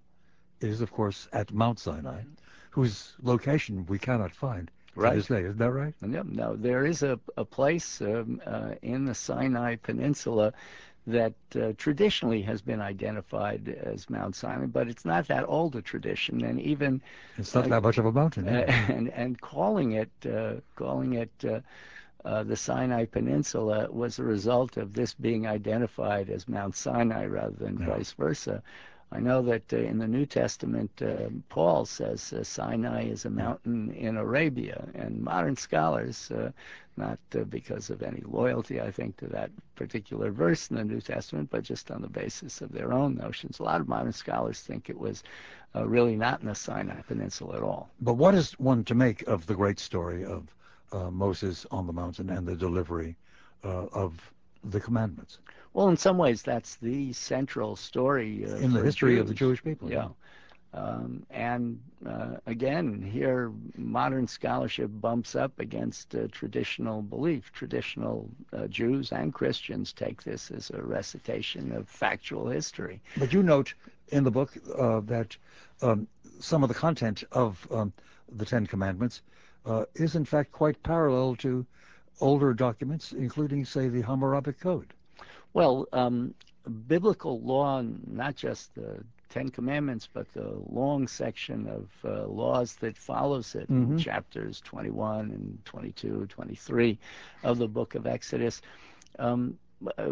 is, of course, at Mount Sinai, whose location we cannot find right. to this day. Is that right? No, no. There is a, a place um, uh, in the Sinai Peninsula that uh, traditionally has been identified as Mount Sinai, but it's not that old a tradition, and even it's not uh, that much of a mountain. Uh, and and calling it uh, calling it uh, uh, the Sinai Peninsula was a result of this being identified as Mount Sinai rather than vice versa. I know that uh, in the New Testament, uh, Paul says uh, Sinai is a mountain in Arabia, and modern scholars, uh, not uh, because of any loyalty, I think, to that particular verse in the New Testament, but just on the basis of their own notions, a lot of modern scholars think it was uh, really not in the Sinai Peninsula at all. But what is one to make of the great story of Moses on the mountain and the delivery of the commandments? Well, in some ways, that's the central story uh, in the history Jews. of the Jewish people. Yeah. Um, and uh, again, here modern scholarship bumps up against uh, traditional belief. Traditional uh, Jews and Christians take this as a recitation of factual history. But you note in the book uh, that um, some of the content of um, the Ten Commandments uh, is in fact quite parallel to older documents, including, say, the Hammurabi Code. Well, um, biblical law, not just the Ten Commandments, but the long section of uh, laws that follows it, mm-hmm. chapters 21 and 22, 23 of the book of Exodus. Um, uh,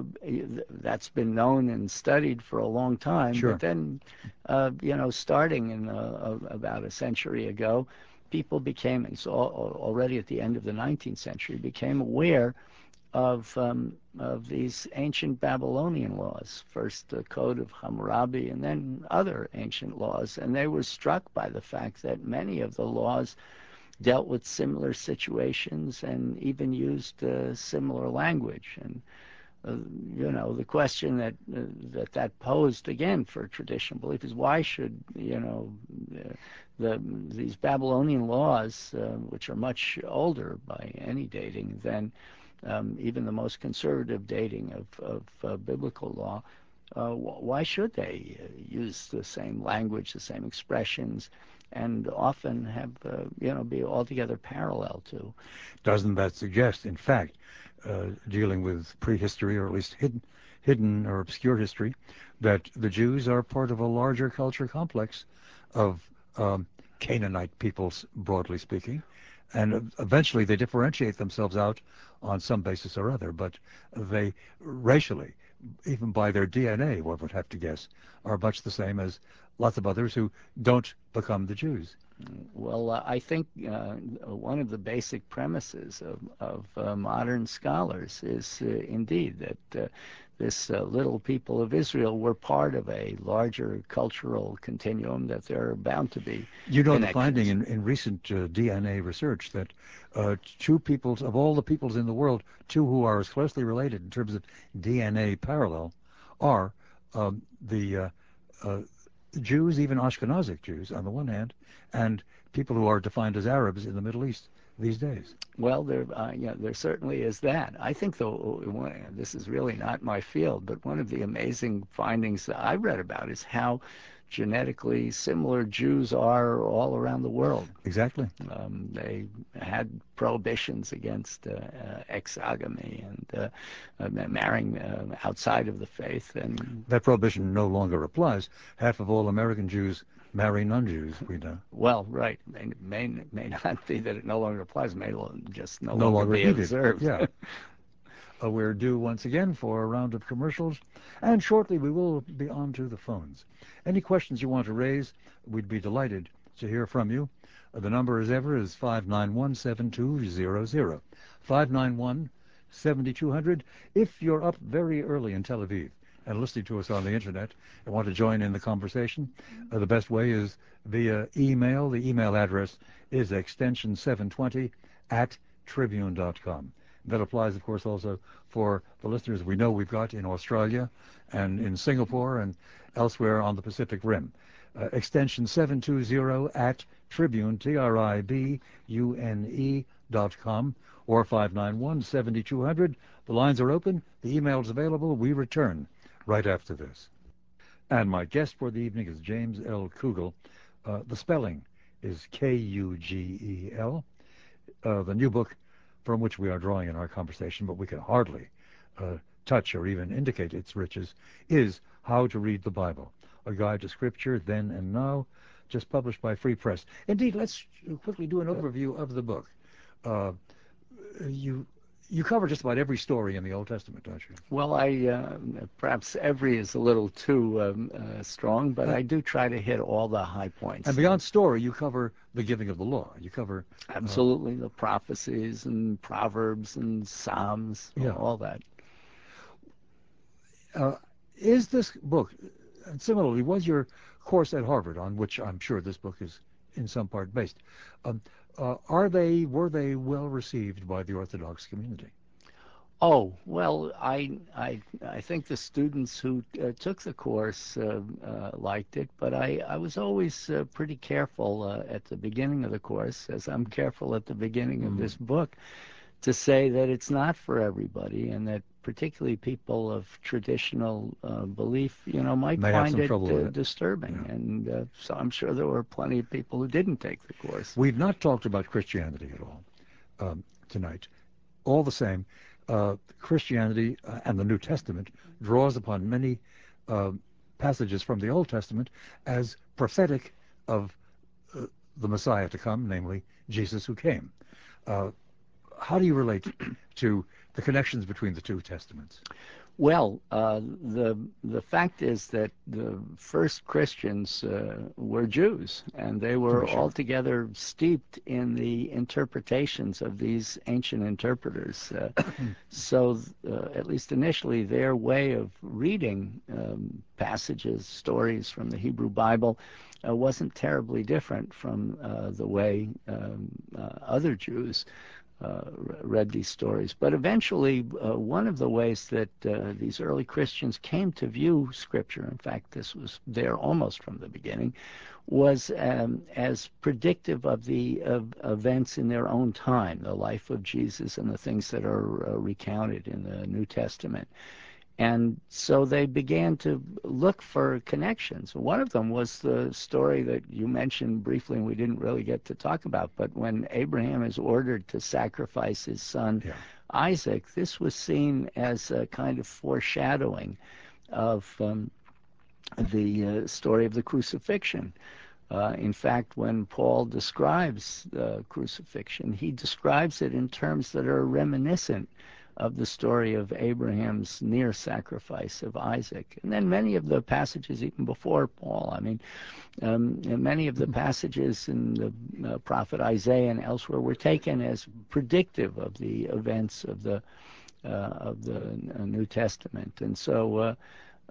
that's been known and studied for a long time. Sure. But then, uh, you know, starting in uh, about a century ago, people became, and so already at the end of the 19th century, became aware of um, of these ancient Babylonian laws. First the Code of Hammurabi, and then other ancient laws, and they were struck by the fact that many of the laws dealt with similar situations and even used uh, similar language. And uh, you know, the question that uh, that that posed again for traditional belief is why should you know the these Babylonian laws, uh, which are much older by any dating than even the most conservative dating of, of uh, biblical law, uh, why should they uh, use the same language, the same expressions, and often have uh, you know be altogether parallel to? Doesn't that suggest, in fact, uh, dealing with prehistory or at least hidden, hidden or obscure history, that the Jews are part of a larger culture complex of um, Canaanite peoples, broadly speaking, and eventually they differentiate themselves out on some basis or other, but they racially, even by their DNA, one would have to guess, are much the same as lots of others who don't become the Jews. Well, uh, I think uh, one of the basic premises of, of uh, modern scholars is indeed that this uh, little people of Israel were part of a larger cultural continuum that they're bound to be. You know the finding in, in recent DNA research that two peoples, of all the peoples in the world, two who are as closely related in terms of DNA parallel are um, the Jews, even Ashkenazic Jews on the one hand, and people who are defined as Arabs in the Middle East these days. Well, there, uh, yeah, there certainly is that. I think, though, this is really not my field, but one of the amazing findings that I read about is how genetically similar Jews are all around the world. Exactly. Um, they had prohibitions against uh, uh, exogamy and uh, uh marrying uh, outside of the faith. And that prohibition no longer applies. Half of all American Jews marry non-Jews, we know. Well, right. May, may, may not be that it no longer applies. It may just no, no longer, longer be needed. observed. Yeah. uh, we're due once again for a round of commercials, and shortly we will be on to the phones. Any questions you want to raise, we'd be delighted to hear from you. Uh, the number, as ever, is 591-7200. 591-7200. If you're up very early in Tel Aviv, and listening to us on the internet and want to join in the conversation, uh, the best way is via email. The email address is extension 720 at tribune.com. That applies, of course, also for the listeners we know we've got in Australia and in Singapore and elsewhere on the Pacific Rim. Uh, extension 720 at tribune, T-R-I-B-U-N-E dot com or 591-7200. The lines are open. The email is available. We return right after this. And my guest for the evening is James L. Kugel. Uh, the spelling is K-U-G-E-L. Uh, the new book from which we are drawing in our conversation, but we can hardly uh, touch or even indicate its riches, is How to Read the Bible, a guide to Scripture then and now, just published by Free Press. Indeed, let's quickly do an overview of the book. Uh, you you cover just about every story in the Old Testament, don't you? Well, I uh, perhaps every is a little too um, uh, strong, but uh, I do try to hit all the high points. And beyond story, you cover the giving of the law. You cover uh, absolutely the prophecies and proverbs and psalms, yeah. all that. Uh, is this book, and similarly, was your course at Harvard, on which I'm sure this book is in some part based? Um, uh, are they were they well received by the Orthodox community? Oh well, I I I think the students who uh, took the course uh, uh liked it, but I I was always uh, pretty careful uh, at the beginning of the course, as I'm careful at the beginning of mm. this book, to say that it's not for everybody, and that particularly people of traditional uh, belief, you know, might May find it, uh, disturbing. Yeah. And uh, so I'm sure there were plenty of people who didn't take the course. We've not talked about Christianity at all um, tonight. All the same, uh, Christianity uh, and the New Testament draws upon many uh, passages from the Old Testament as prophetic of the Messiah to come, namely Jesus who came. how do you relate to the connections between the two testaments? Well, uh, the the fact is that the first Christians uh, were Jews, and they were Sure. altogether steeped in the interpretations of these ancient interpreters. Uh, so, uh, at least initially, their way of reading um, passages, stories from the Hebrew Bible, uh, wasn't terribly different from uh, the way um, uh, other Jews read these stories. But eventually, uh, one of the ways that uh, these early Christians came to view Scripture, in fact, this was there almost from the beginning, was um, as predictive of the of events in their own time, the life of Jesus and the things that are uh, recounted in the New Testament. And so they began to look for connections. One of them was the story that you mentioned briefly, and we didn't really get to talk about. But when Abraham is ordered to sacrifice his son. Isaac, this was seen as a kind of foreshadowing of um, the uh, story of the crucifixion. Uh, in fact, when Paul describes the crucifixion, he describes it in terms that are reminiscent of the story of Abraham's near sacrifice of Isaac. And then many of the passages, even before Paul, I mean, um, many of the passages in the uh, prophet Isaiah and elsewhere were taken as predictive of the events of the uh, of the uh, New Testament. And so uh,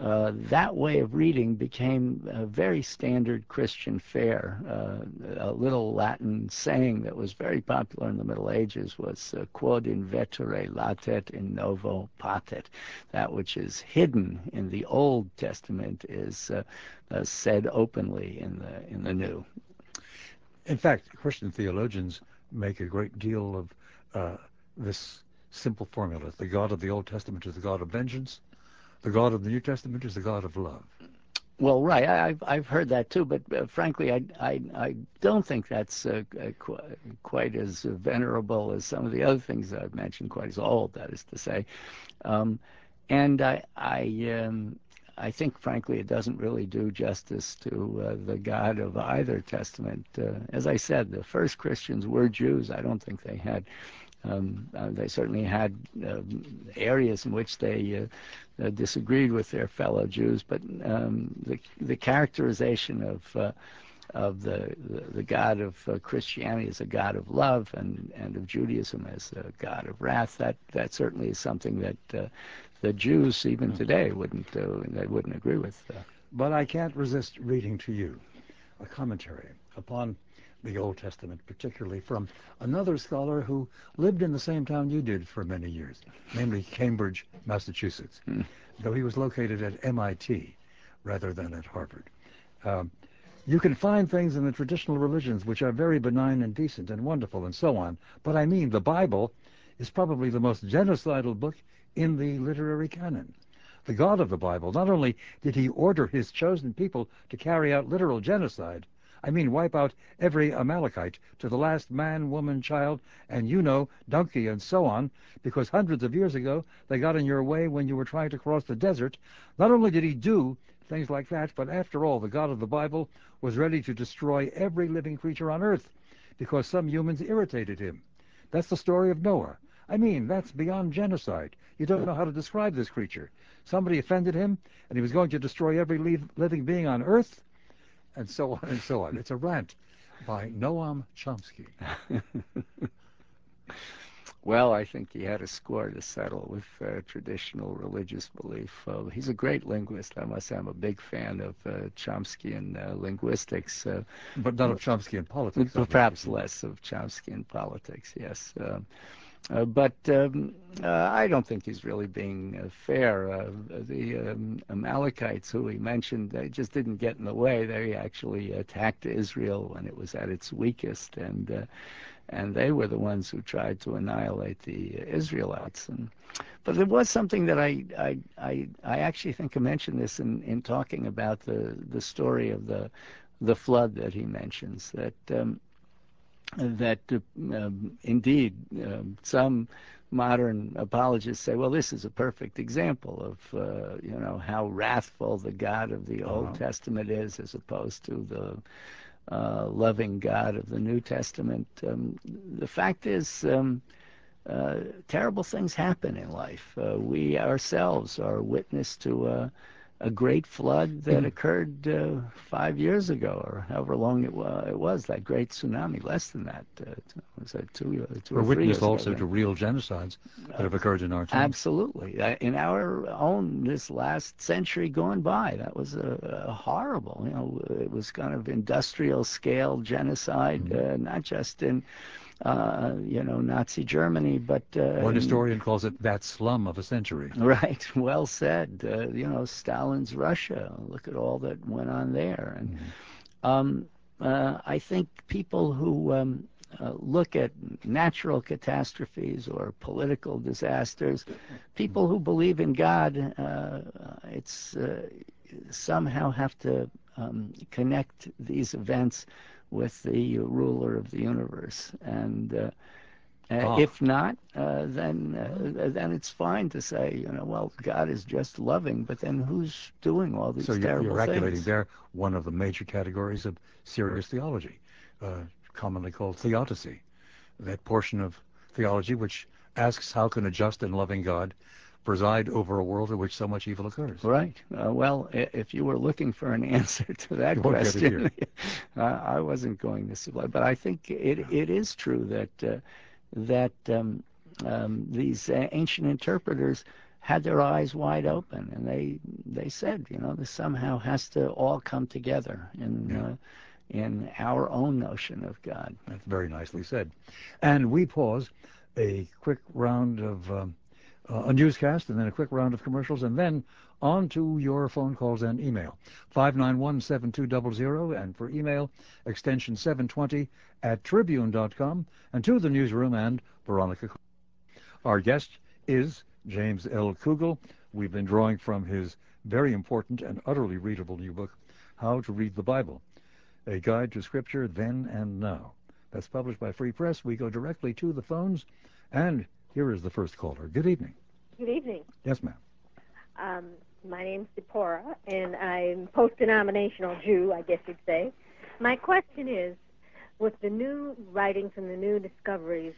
that way of reading became a very standard Christian fare. Uh, a little Latin saying that was very popular in the Middle Ages was uh, quod in vetere latet in novo patet. That which is hidden in the Old Testament is uh, uh, said openly in the in the New. In fact, Christian theologians make a great deal of uh, this simple formula. The God of the Old Testament is the God of vengeance. The God of the New Testament is the God of love. Well, right. I, I've I've heard that too, but uh, frankly, I, I I don't think that's uh, uh, qu- quite as venerable as some of the other things I've mentioned. Quite as old, that is to say. Um, and I I um, I think, frankly, it doesn't really do justice to uh, the God of either testament. Uh, as I said, the first Christians were Jews. I don't think they had. Um, uh, they certainly had um, areas in which they uh, uh, disagreed with their fellow Jews, but um, the the characterization of uh, of the, the, the God of uh, Christianity as a God of love and, and of Judaism as a God of wrath. That that certainly is something that uh, the Jews even today wouldn't uh, they wouldn't agree with. Uh, But I can't resist reading to you a commentary upon the Old Testament, particularly from another scholar who lived in the same town you did for many years, namely Cambridge, Massachusetts, Hmm. though he was located at MIT rather than at Harvard. Um, you can find things in the traditional religions which are very benign and decent and wonderful and so on, but I mean the Bible is probably the most genocidal book in the literary canon. The God of the Bible, not only did he order his chosen people to carry out literal genocide, I mean wipe out every Amalekite to the last man, woman, child, and you know, donkey, and so on, because hundreds of years ago they got in your way when you were trying to cross the desert. Not only did he do things like that, but after all, the God of the Bible was ready to destroy every living creature on earth because some humans irritated him. That's the story of Noah. I mean, that's beyond genocide. You don't know how to describe this creature. Somebody offended him, and he was going to destroy every liv- living being on earth, and so on and so on. It's a rant by Noam Chomsky. well, I think he had a score to settle with uh, traditional religious belief. Uh, he's a great linguist. I must say, I'm a big fan of uh, Chomskyan uh, linguistics. Uh, But not of Chomsky in politics. Perhaps obviously. less of Chomsky in politics, yes. Uh, but um, uh, I don't think he's really being uh, fair. Uh, the um, Amalekites, who he mentioned, they just didn't get in the way. They actually attacked Israel when it was at its weakest, and uh, and they were the ones who tried to annihilate the Israelites. And, but there was something that I, I, actually think I mentioned this in, in talking about the, the story of the, the flood that he mentions, that um, that uh, um, indeed um, some modern apologists say, well, this is a perfect example of uh, you know how wrathful the God of the Old Uh-huh. Testament is, as opposed to the uh, loving God of the New Testament. Um, the fact is, um, uh, terrible things happen in life. Uh, we ourselves are witness to a, great flood that occurred uh, five years ago, or however long it, wa- it was, that great tsunami. Less than that. Uh, was that two, uh, two We're or three years also then. to real genocides that have occurred in our time. Absolutely. Uh, In our own, this last century gone by, that was a, a horrible, you know, it was kind of industrial scale genocide, Mm-hmm. uh, not just in, uh, you know, Nazi Germany, but. Uh, One historian calls it that slum of a century. Right, well said. Uh, you know, Stalin's Russia, look at all that went on there. And um, uh, I think people who um, uh, look at natural catastrophes or political disasters, people who believe in God, uh, it's uh, somehow have to um, connect these events with the ruler of the universe. And uh, Ah. If not, uh, then uh, then it's fine to say, you know, well, God is just loving, but then who's doing all these So you're, terrible you're activating things? there one of the major categories of serious theology, uh, commonly called theodicy, that portion of theology which asks how can a just and loving God preside over a world in which so much evil occurs. Right. Uh, well, if you were looking for an answer to that You won't get it question, uh, I wasn't going to supply. But I think it it is true that uh, that um, um, these uh, ancient interpreters had their eyes wide open, and they they said, you know, this somehow has to all come together in Yeah. uh, in our own notion of God. That's very nicely said. And we pause a quick round of um, Uh, a newscast and then a quick round of commercials and then on to your phone calls and email. 591-7200 and for email, extension 720 at tribune.com and to the newsroom and Veronica. Our guest is James L. Kugel. We've been drawing from his very important and utterly readable new book, How to Read the Bible a guide to scripture then and now. That's published by Free Press. We go directly to the phones, and here is the first caller. Good evening. Good evening. Yes, ma'am. Um, my name's Zipporah, and I'm post-denominational Jew, I guess you'd say. My question is, with the new writings and the new discoveries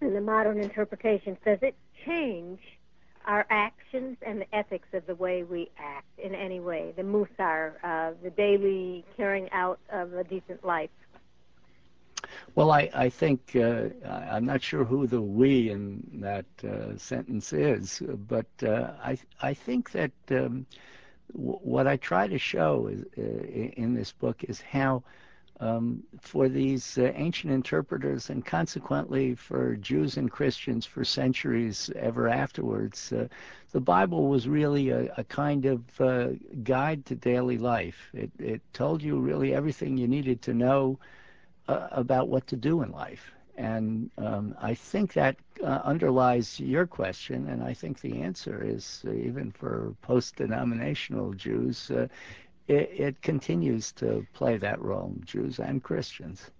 and the modern interpretations, does it change our actions and the ethics of the way we act in any way? The musar, uh, the daily carrying out of a decent life. Well, I, I think uh, I'm not sure who the we in that uh, sentence is, but uh, I I think that um, w- what I try to show is, uh, in this book is how um, for these uh, ancient interpreters and consequently for Jews and Christians for centuries ever afterwards, uh, the Bible was really a, a kind of guide to daily life. It, it told you really everything you needed to know about what to do in life. And um, I think that uh, underlies your question, and I think the answer is uh, even for post-denominational Jews, uh, it, it continues to play that role, Jews and Christians.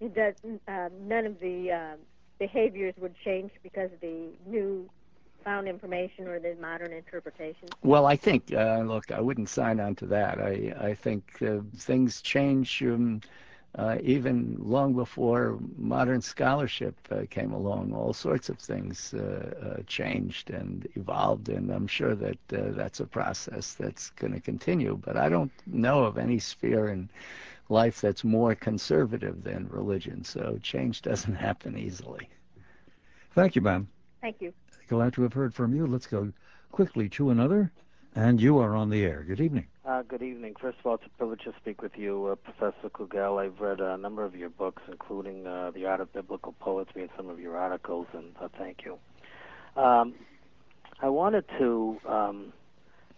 It does, uh, none of the uh, behaviors would change because of the new found information or the modern interpretation. Well, I think, uh, look, I wouldn't sign on to that. I, I think uh, things change um, even long before modern scholarship uh, came along. All sorts of things uh, uh, changed and evolved, and I'm sure that uh, that's a process that's going to continue. But I don't know of any sphere in life that's more conservative than religion, so change doesn't happen easily. Thank you, ma'am. Thank you. Glad to have heard from you. Let's go quickly to another, and you are on the air. Good evening. Uh, good evening. First of all, it's a privilege to speak with you, uh, Professor Kugel. I've read a number of your books, including uh, The Art of Biblical Poetry and some of your articles, and uh, thank you. Um, I wanted to um,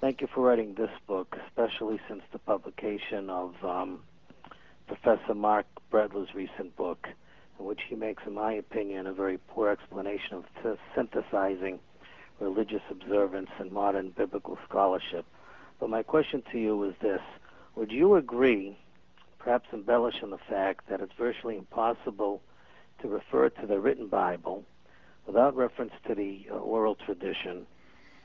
thank you for writing this book, especially since the publication of um, Professor Marc Brettler's recent book, in which he makes, in my opinion, a very poor explanation of synthesizing religious observance and modern biblical scholarship. But my question to you is this Would you agree, perhaps embellish on the fact, that it's virtually impossible to refer to the written Bible without reference to the uh, oral tradition,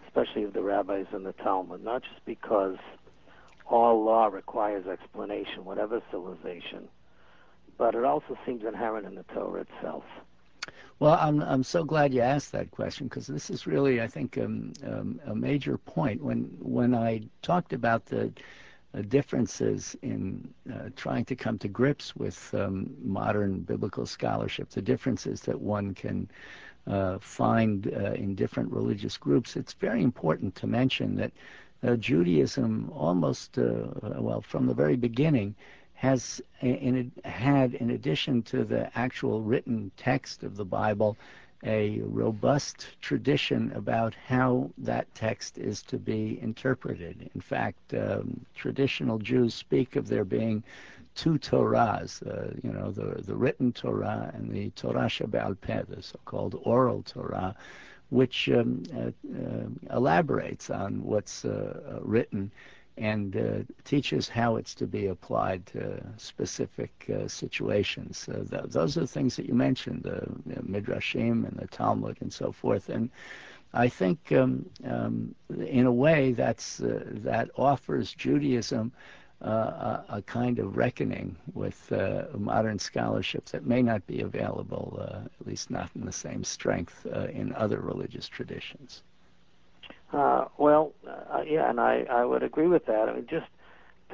especially of the rabbis and the Talmud, not just because all law requires explanation, whatever civilization, but it also seems inherent in the Torah itself? Well, I'm I'm so glad you asked that question because this is really, I think, um, um, a major point. When when I talked about the uh, differences in uh, trying to come to grips with um, modern biblical scholarship, the differences that one can uh, find uh, in different religious groups, it's very important to mention that uh, Judaism almost, uh, well, from the very beginning, has in, had, in addition to the actual written text of the Bible, a robust tradition about how that text is to be interpreted. In fact, um, traditional Jews speak of there being two Torahs, uh, you know, the, the written Torah and the Torah Shebe'al Peh, the so-called oral Torah, which um, uh, uh, elaborates on what's written and uh, teaches how it's to be applied to specific uh, situations. Uh, th- those are the things that you mentioned, the Midrashim and the Talmud and so forth. And I think, um, um, in a way, that's uh, that offers Judaism uh, a, a, kind of reckoning with uh, modern scholarship that may not be available, at least not in the same strength, in other religious traditions. Uh, well, uh, yeah, and I, I would agree with that. I mean, just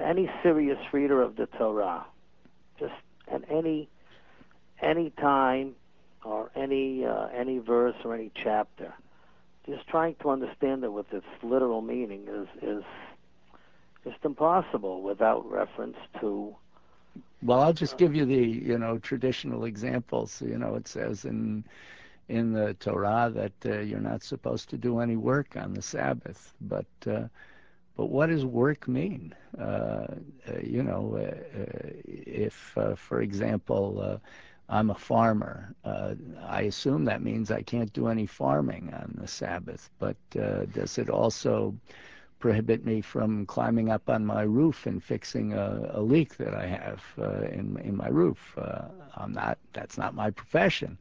any serious reader of the Torah, just at any any time or any uh, any verse or any chapter, just trying to understand it with its literal meaning is is just impossible without reference to. Well, I'll just give you the you know traditional examples. You know, it says in in the Torah that uh, you're not supposed to do any work on the Sabbath. But uh, but what does work mean? Uh, uh you know, uh, uh, if, for example, I'm a farmer, I assume that means I can't do any farming on the Sabbath. But does it also prohibit me from climbing up on my roof and fixing a, a leak that I have in in my roof? I'm not. That's not my profession.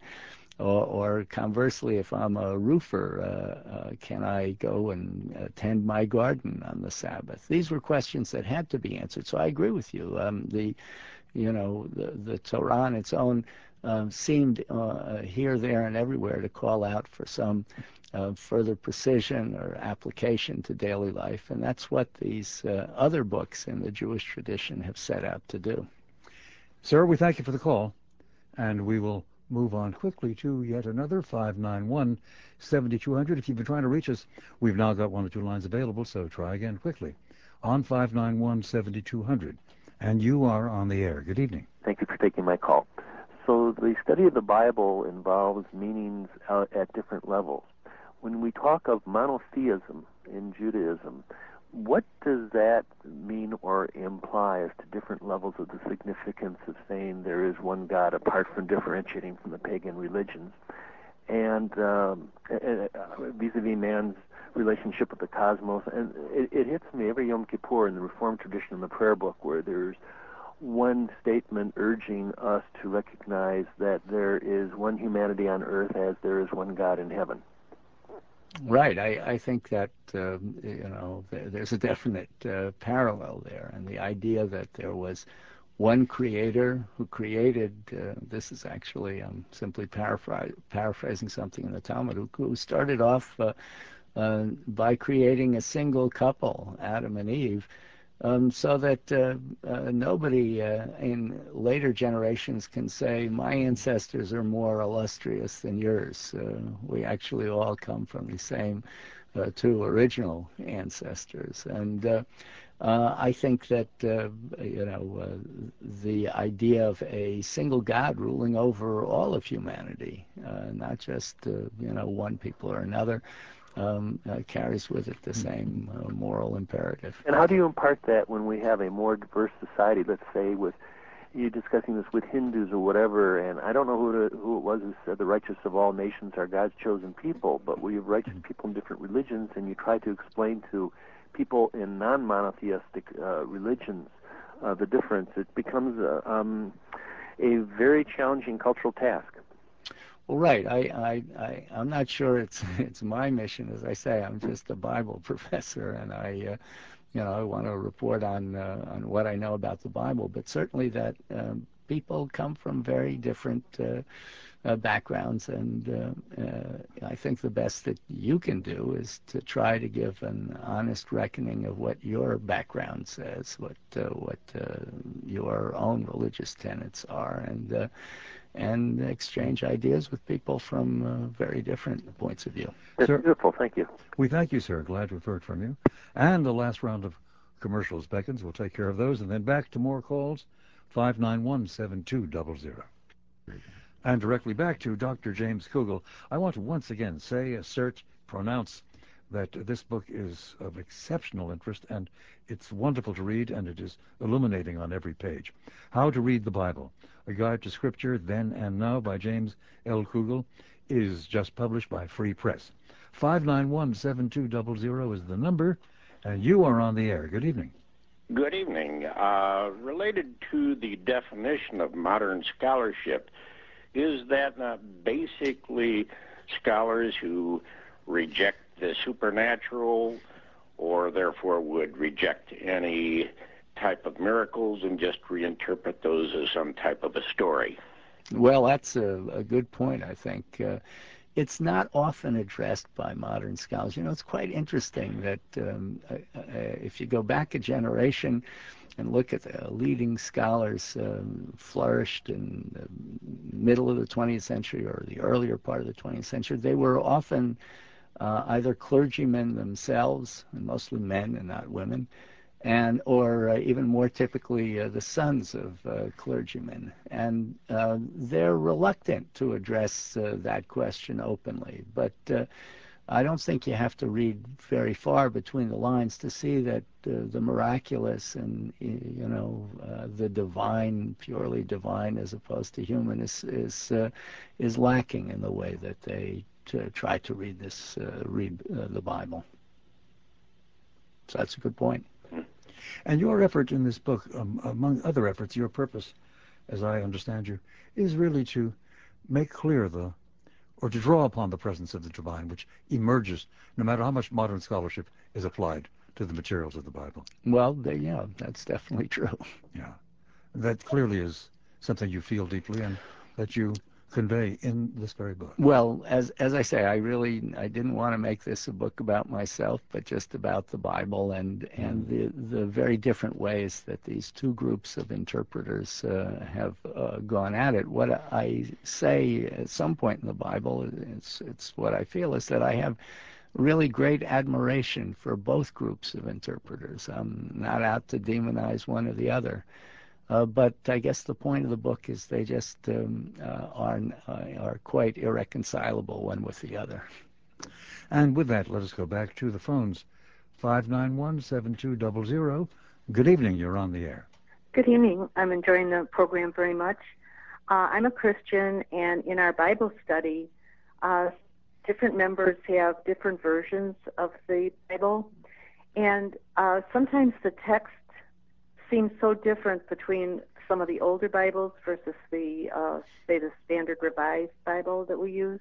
Or, or, conversely, if I'm a roofer, uh, uh, can I go and tend my garden on the Sabbath? These were questions that had to be answered. So I agree with you. Um, the, you know, the, the Torah on its own um, seemed uh, here, there, and everywhere to call out for some uh, further precision or application to daily life, and that's what these uh, other books in the Jewish tradition have set out to do. Sir, we thank you for the call, and we will move on quickly to yet another 591 7200. If you've been trying to reach us, we've now got one or two lines available, so try again quickly on 591 7200. And you are on the air. Good evening. Thank you for taking my call. So, the study of the Bible involves meanings at different levels. When we talk of monotheism in Judaism, what does that mean or imply as to different levels of the significance of saying there is one God apart from differentiating from the pagan religions? And um, vis-a-vis man's relationship with the cosmos, and it, it hits me every Yom Kippur in the Reformed tradition in the prayer book, where there's one statement urging us to recognize that there is one humanity on earth as there is one God in heaven. Right. I, I think that uh, you know there's a definite uh, parallel there, and the idea that there was one creator who created uh, this is actually I'm simply paraphrasing, paraphrasing something in the Talmud who, who started off uh, uh, by creating a single couple, Adam and Eve, um, so that uh, uh, nobody uh, in later generations can say my ancestors are more illustrious than yours. Uh, we actually all come from the same uh, two original ancestors, and uh, I think that you know the idea of a single God ruling over all of humanity, not just you know one people or another um, uh, carries with it the same uh, moral imperative. And how do you impart that when we have a more diverse society, let's say with you discussing this with Hindus or whatever, and I don't know who, to, who it was who said the righteous of all nations are God's chosen people, but we have righteous people in different religions, and you try to explain to people in non-monotheistic uh, religions uh, the difference. It becomes a, um, a very challenging cultural task. Well, right. I, I, I, I'm not sure it's it's my mission. As I say, I'm just a Bible professor, and I, uh, you know, I want to report on uh, on what I know about the Bible. But certainly that um, people come from very different uh, uh, backgrounds, and uh, uh, I think the best that you can do is to try to give an honest reckoning of what your background says, what what your own religious tenets are, and and exchange ideas with people from uh, very different points of view. That's sir, beautiful. Thank you. We thank you, sir. Glad to have heard from you. And the last round of commercials beckons. We'll take care of those, and then back to more calls. 591 7200. And directly back to Dr. James Kugel, I want to once again say, assert, pronounce that this book is of exceptional interest and it's wonderful to read and it is illuminating on every page. How to Read the Bible, A Guide to Scripture Then and Now by James L. Kugel is just published by Free Press. 591-7200 is the number and you are on the air. Good evening. Good evening. Uh, related to the definition of modern scholarship, is that not basically scholars who reject the supernatural or therefore would reject any type of miracles and just reinterpret those as some type of a story? Well, that's a, a good point, I think. Uh, it's not often addressed by modern scholars. You know, it's quite interesting that um, uh, if you go back a generation, and look at the leading scholars um, flourished in the middle of the 20th century or the earlier part of the 20th century, they were often uh, either clergymen themselves, and mostly men and not women, and or uh, even more typically uh, the sons of uh, clergymen. And uh, they're reluctant to address uh, that question openly. But I don't think you have to read very far between the lines to see that uh, the miraculous and you know uh, the divine, purely divine as opposed to human, is is uh, is lacking in the way that they try to read this uh, read uh, the Bible. So that's a good point. And your effort in this book, um, among other efforts, your purpose, as I understand you, is really to make clear the or to draw upon the presence of the divine, which emerges no matter how much modern scholarship is applied to the materials of the Bible. Well, they, yeah, that's definitely true. Yeah, that clearly is something you feel deeply and that you convey in this very book? Well, as as I say, I really I didn't want to make this a book about myself, but just about the Bible and and the the very different ways that these two groups of interpreters uh, have uh, gone at it. What I say at some point in the Bible, it's it's what I feel is that I have really great admiration for both groups of interpreters. I'm not out to demonize one or the other. Uh, but I guess the point of the book is they just um, uh, are uh, are quite irreconcilable one with the other. And with that, let us go back to the phones. 591-7200. Good evening. You're on the air. Good evening. I'm enjoying the program very much. Uh, I'm a Christian, and in our Bible study, uh, different members have different versions of the Bible, and uh, sometimes the text seems so different between some of the older Bibles versus the, uh, say, the Standard Revised Bible that we use.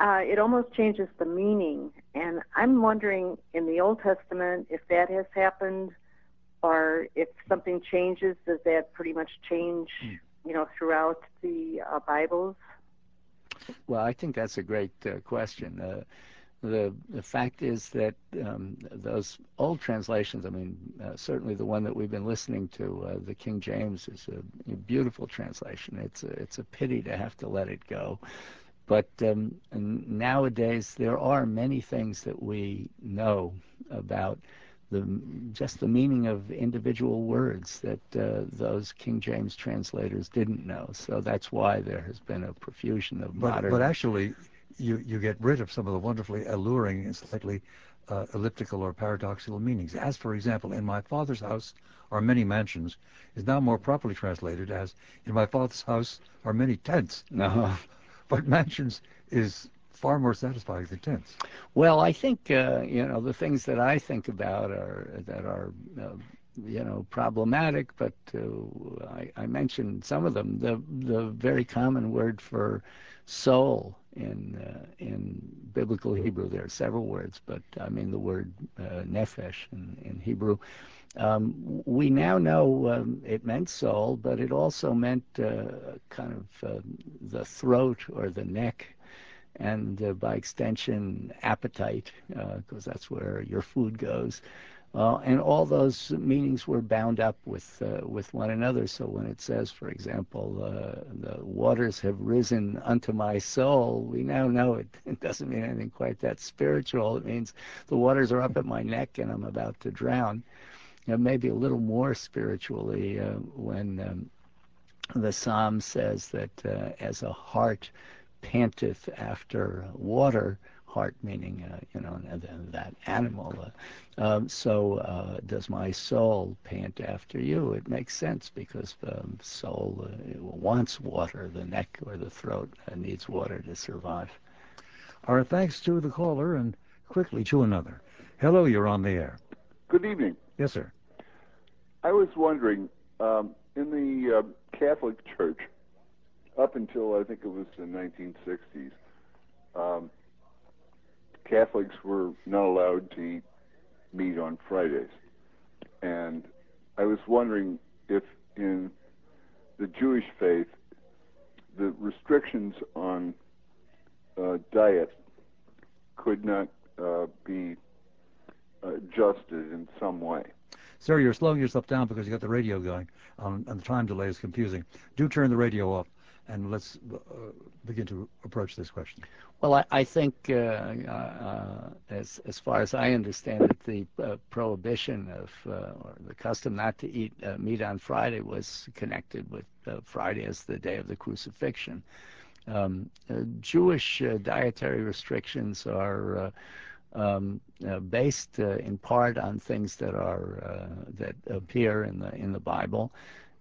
Uh, it almost changes the meaning. And I'm wondering in the Old Testament if that has happened or if something changes, does that pretty much change, you know, throughout the uh, Bibles? Well, I think that's a great uh, question. The the fact is that um, those old translations, I mean, uh, certainly the one that we've been listening to, uh, the King James, is a, a, beautiful translation. It's a, it's a pity to have to let it go. But um, nowadays, there are many things that we know about the just the meaning of individual words that uh, those King James translators didn't know. So that's why there has been a profusion of but, modern. But actually, you, you get rid of some of the wonderfully alluring and slightly uh, elliptical or paradoxical meanings. As, for example, in my father's house are many mansions is now more properly translated as in my father's house are many tents. No. but mansions is far more satisfying than tents. Well, I think uh, you know the things that I think about are that are uh, you know problematic, but uh, I, I mentioned some of them. The the very common word for soul in uh, in biblical Hebrew. There are several words, but I mean the word uh, nefesh in, in Hebrew Um, we now know um, it meant soul, but it also meant uh, kind of uh, the throat or the neck, and uh, by extension, appetite, because uh, that's where your food goes. Uh, and all those meanings were bound up with uh, with one another. So when it says, for example, uh, the waters have risen unto my soul, we now know it, it doesn't mean anything quite that spiritual. It means the waters are up at my neck and I'm about to drown. Maybe a little more spiritually uh, when um, the psalm says that uh, as a hart panteth after water, hart meaning uh, you know that animal. Uh, um, so uh, does my soul pant after you? It makes sense because um, soul uh, wants water. The neck or the throat uh, needs water to survive. Our thanks to the caller and quickly to another. Hello, you're on the air. Good evening. Yes, sir. I was wondering, um, in the uh, Catholic Church, up until I think it was the 1960s, um, Catholics were not allowed to eat meat on Fridays. And I was wondering if in the Jewish faith, the restrictions on uh, diet could not uh, be adjusted in some way. Sir, you're slowing yourself down because you got the radio going, um, and the time delay is confusing. Do turn the radio off and let's uh, begin to approach this question. Well, I, think, uh, uh, as far as I understand it, the uh, prohibition of uh, or the custom not to eat uh, meat on Friday was connected with uh, Friday as the day of the crucifixion. Um, Jewish dietary restrictions are. Um, based in part on things that are that appear in the in the Bible,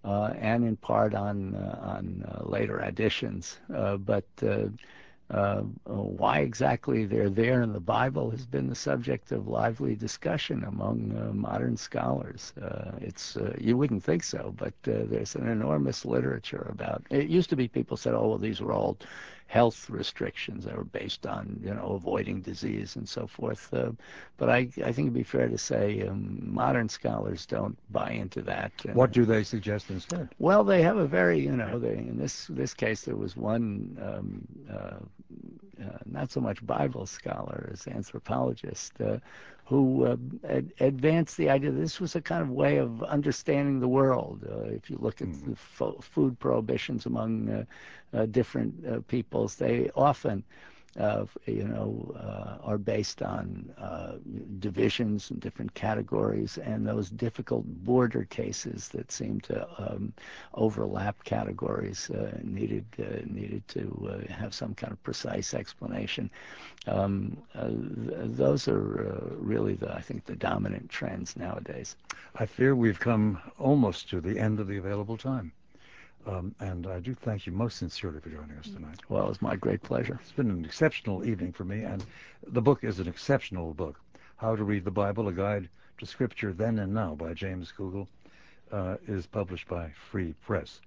and in part on on later additions. but Uh, why exactly they're there in the Bible has been the subject of lively discussion among uh, modern scholars. Uh, it's you wouldn't think so, but there's an enormous literature about. It used to be people said, "Oh, well, these were all health restrictions that were based on you know avoiding disease and so forth. Uh, but I, I think it'd be fair to say um, modern scholars don't buy into that. what do they suggest instead? Well, they have a very you know they, in this this case there was one um, uh, uh, not so much Bible scholar as anthropologist uh, who uh, ad- advanced the idea that this was a kind of way of understanding the world. Uh, if you look at mm. the fo- food prohibitions among uh, uh different uh, peoples, they often uh, you know, uh, are based on uh, divisions and different categories and those difficult border cases that seem to um, overlap categories uh, needed uh, needed to uh, have some kind of precise explanation. Um, th- those are really the I think the dominant trends nowadays. I fear we've come almost to the end of the available time. Um, and I do thank you most sincerely for joining us tonight. Well, it's my great pleasure. It's been an exceptional evening for me, and the book is an exceptional book. How to Read the Bible, A Guide to Scripture Then and Now by James Kugel uh, is published by Free Press.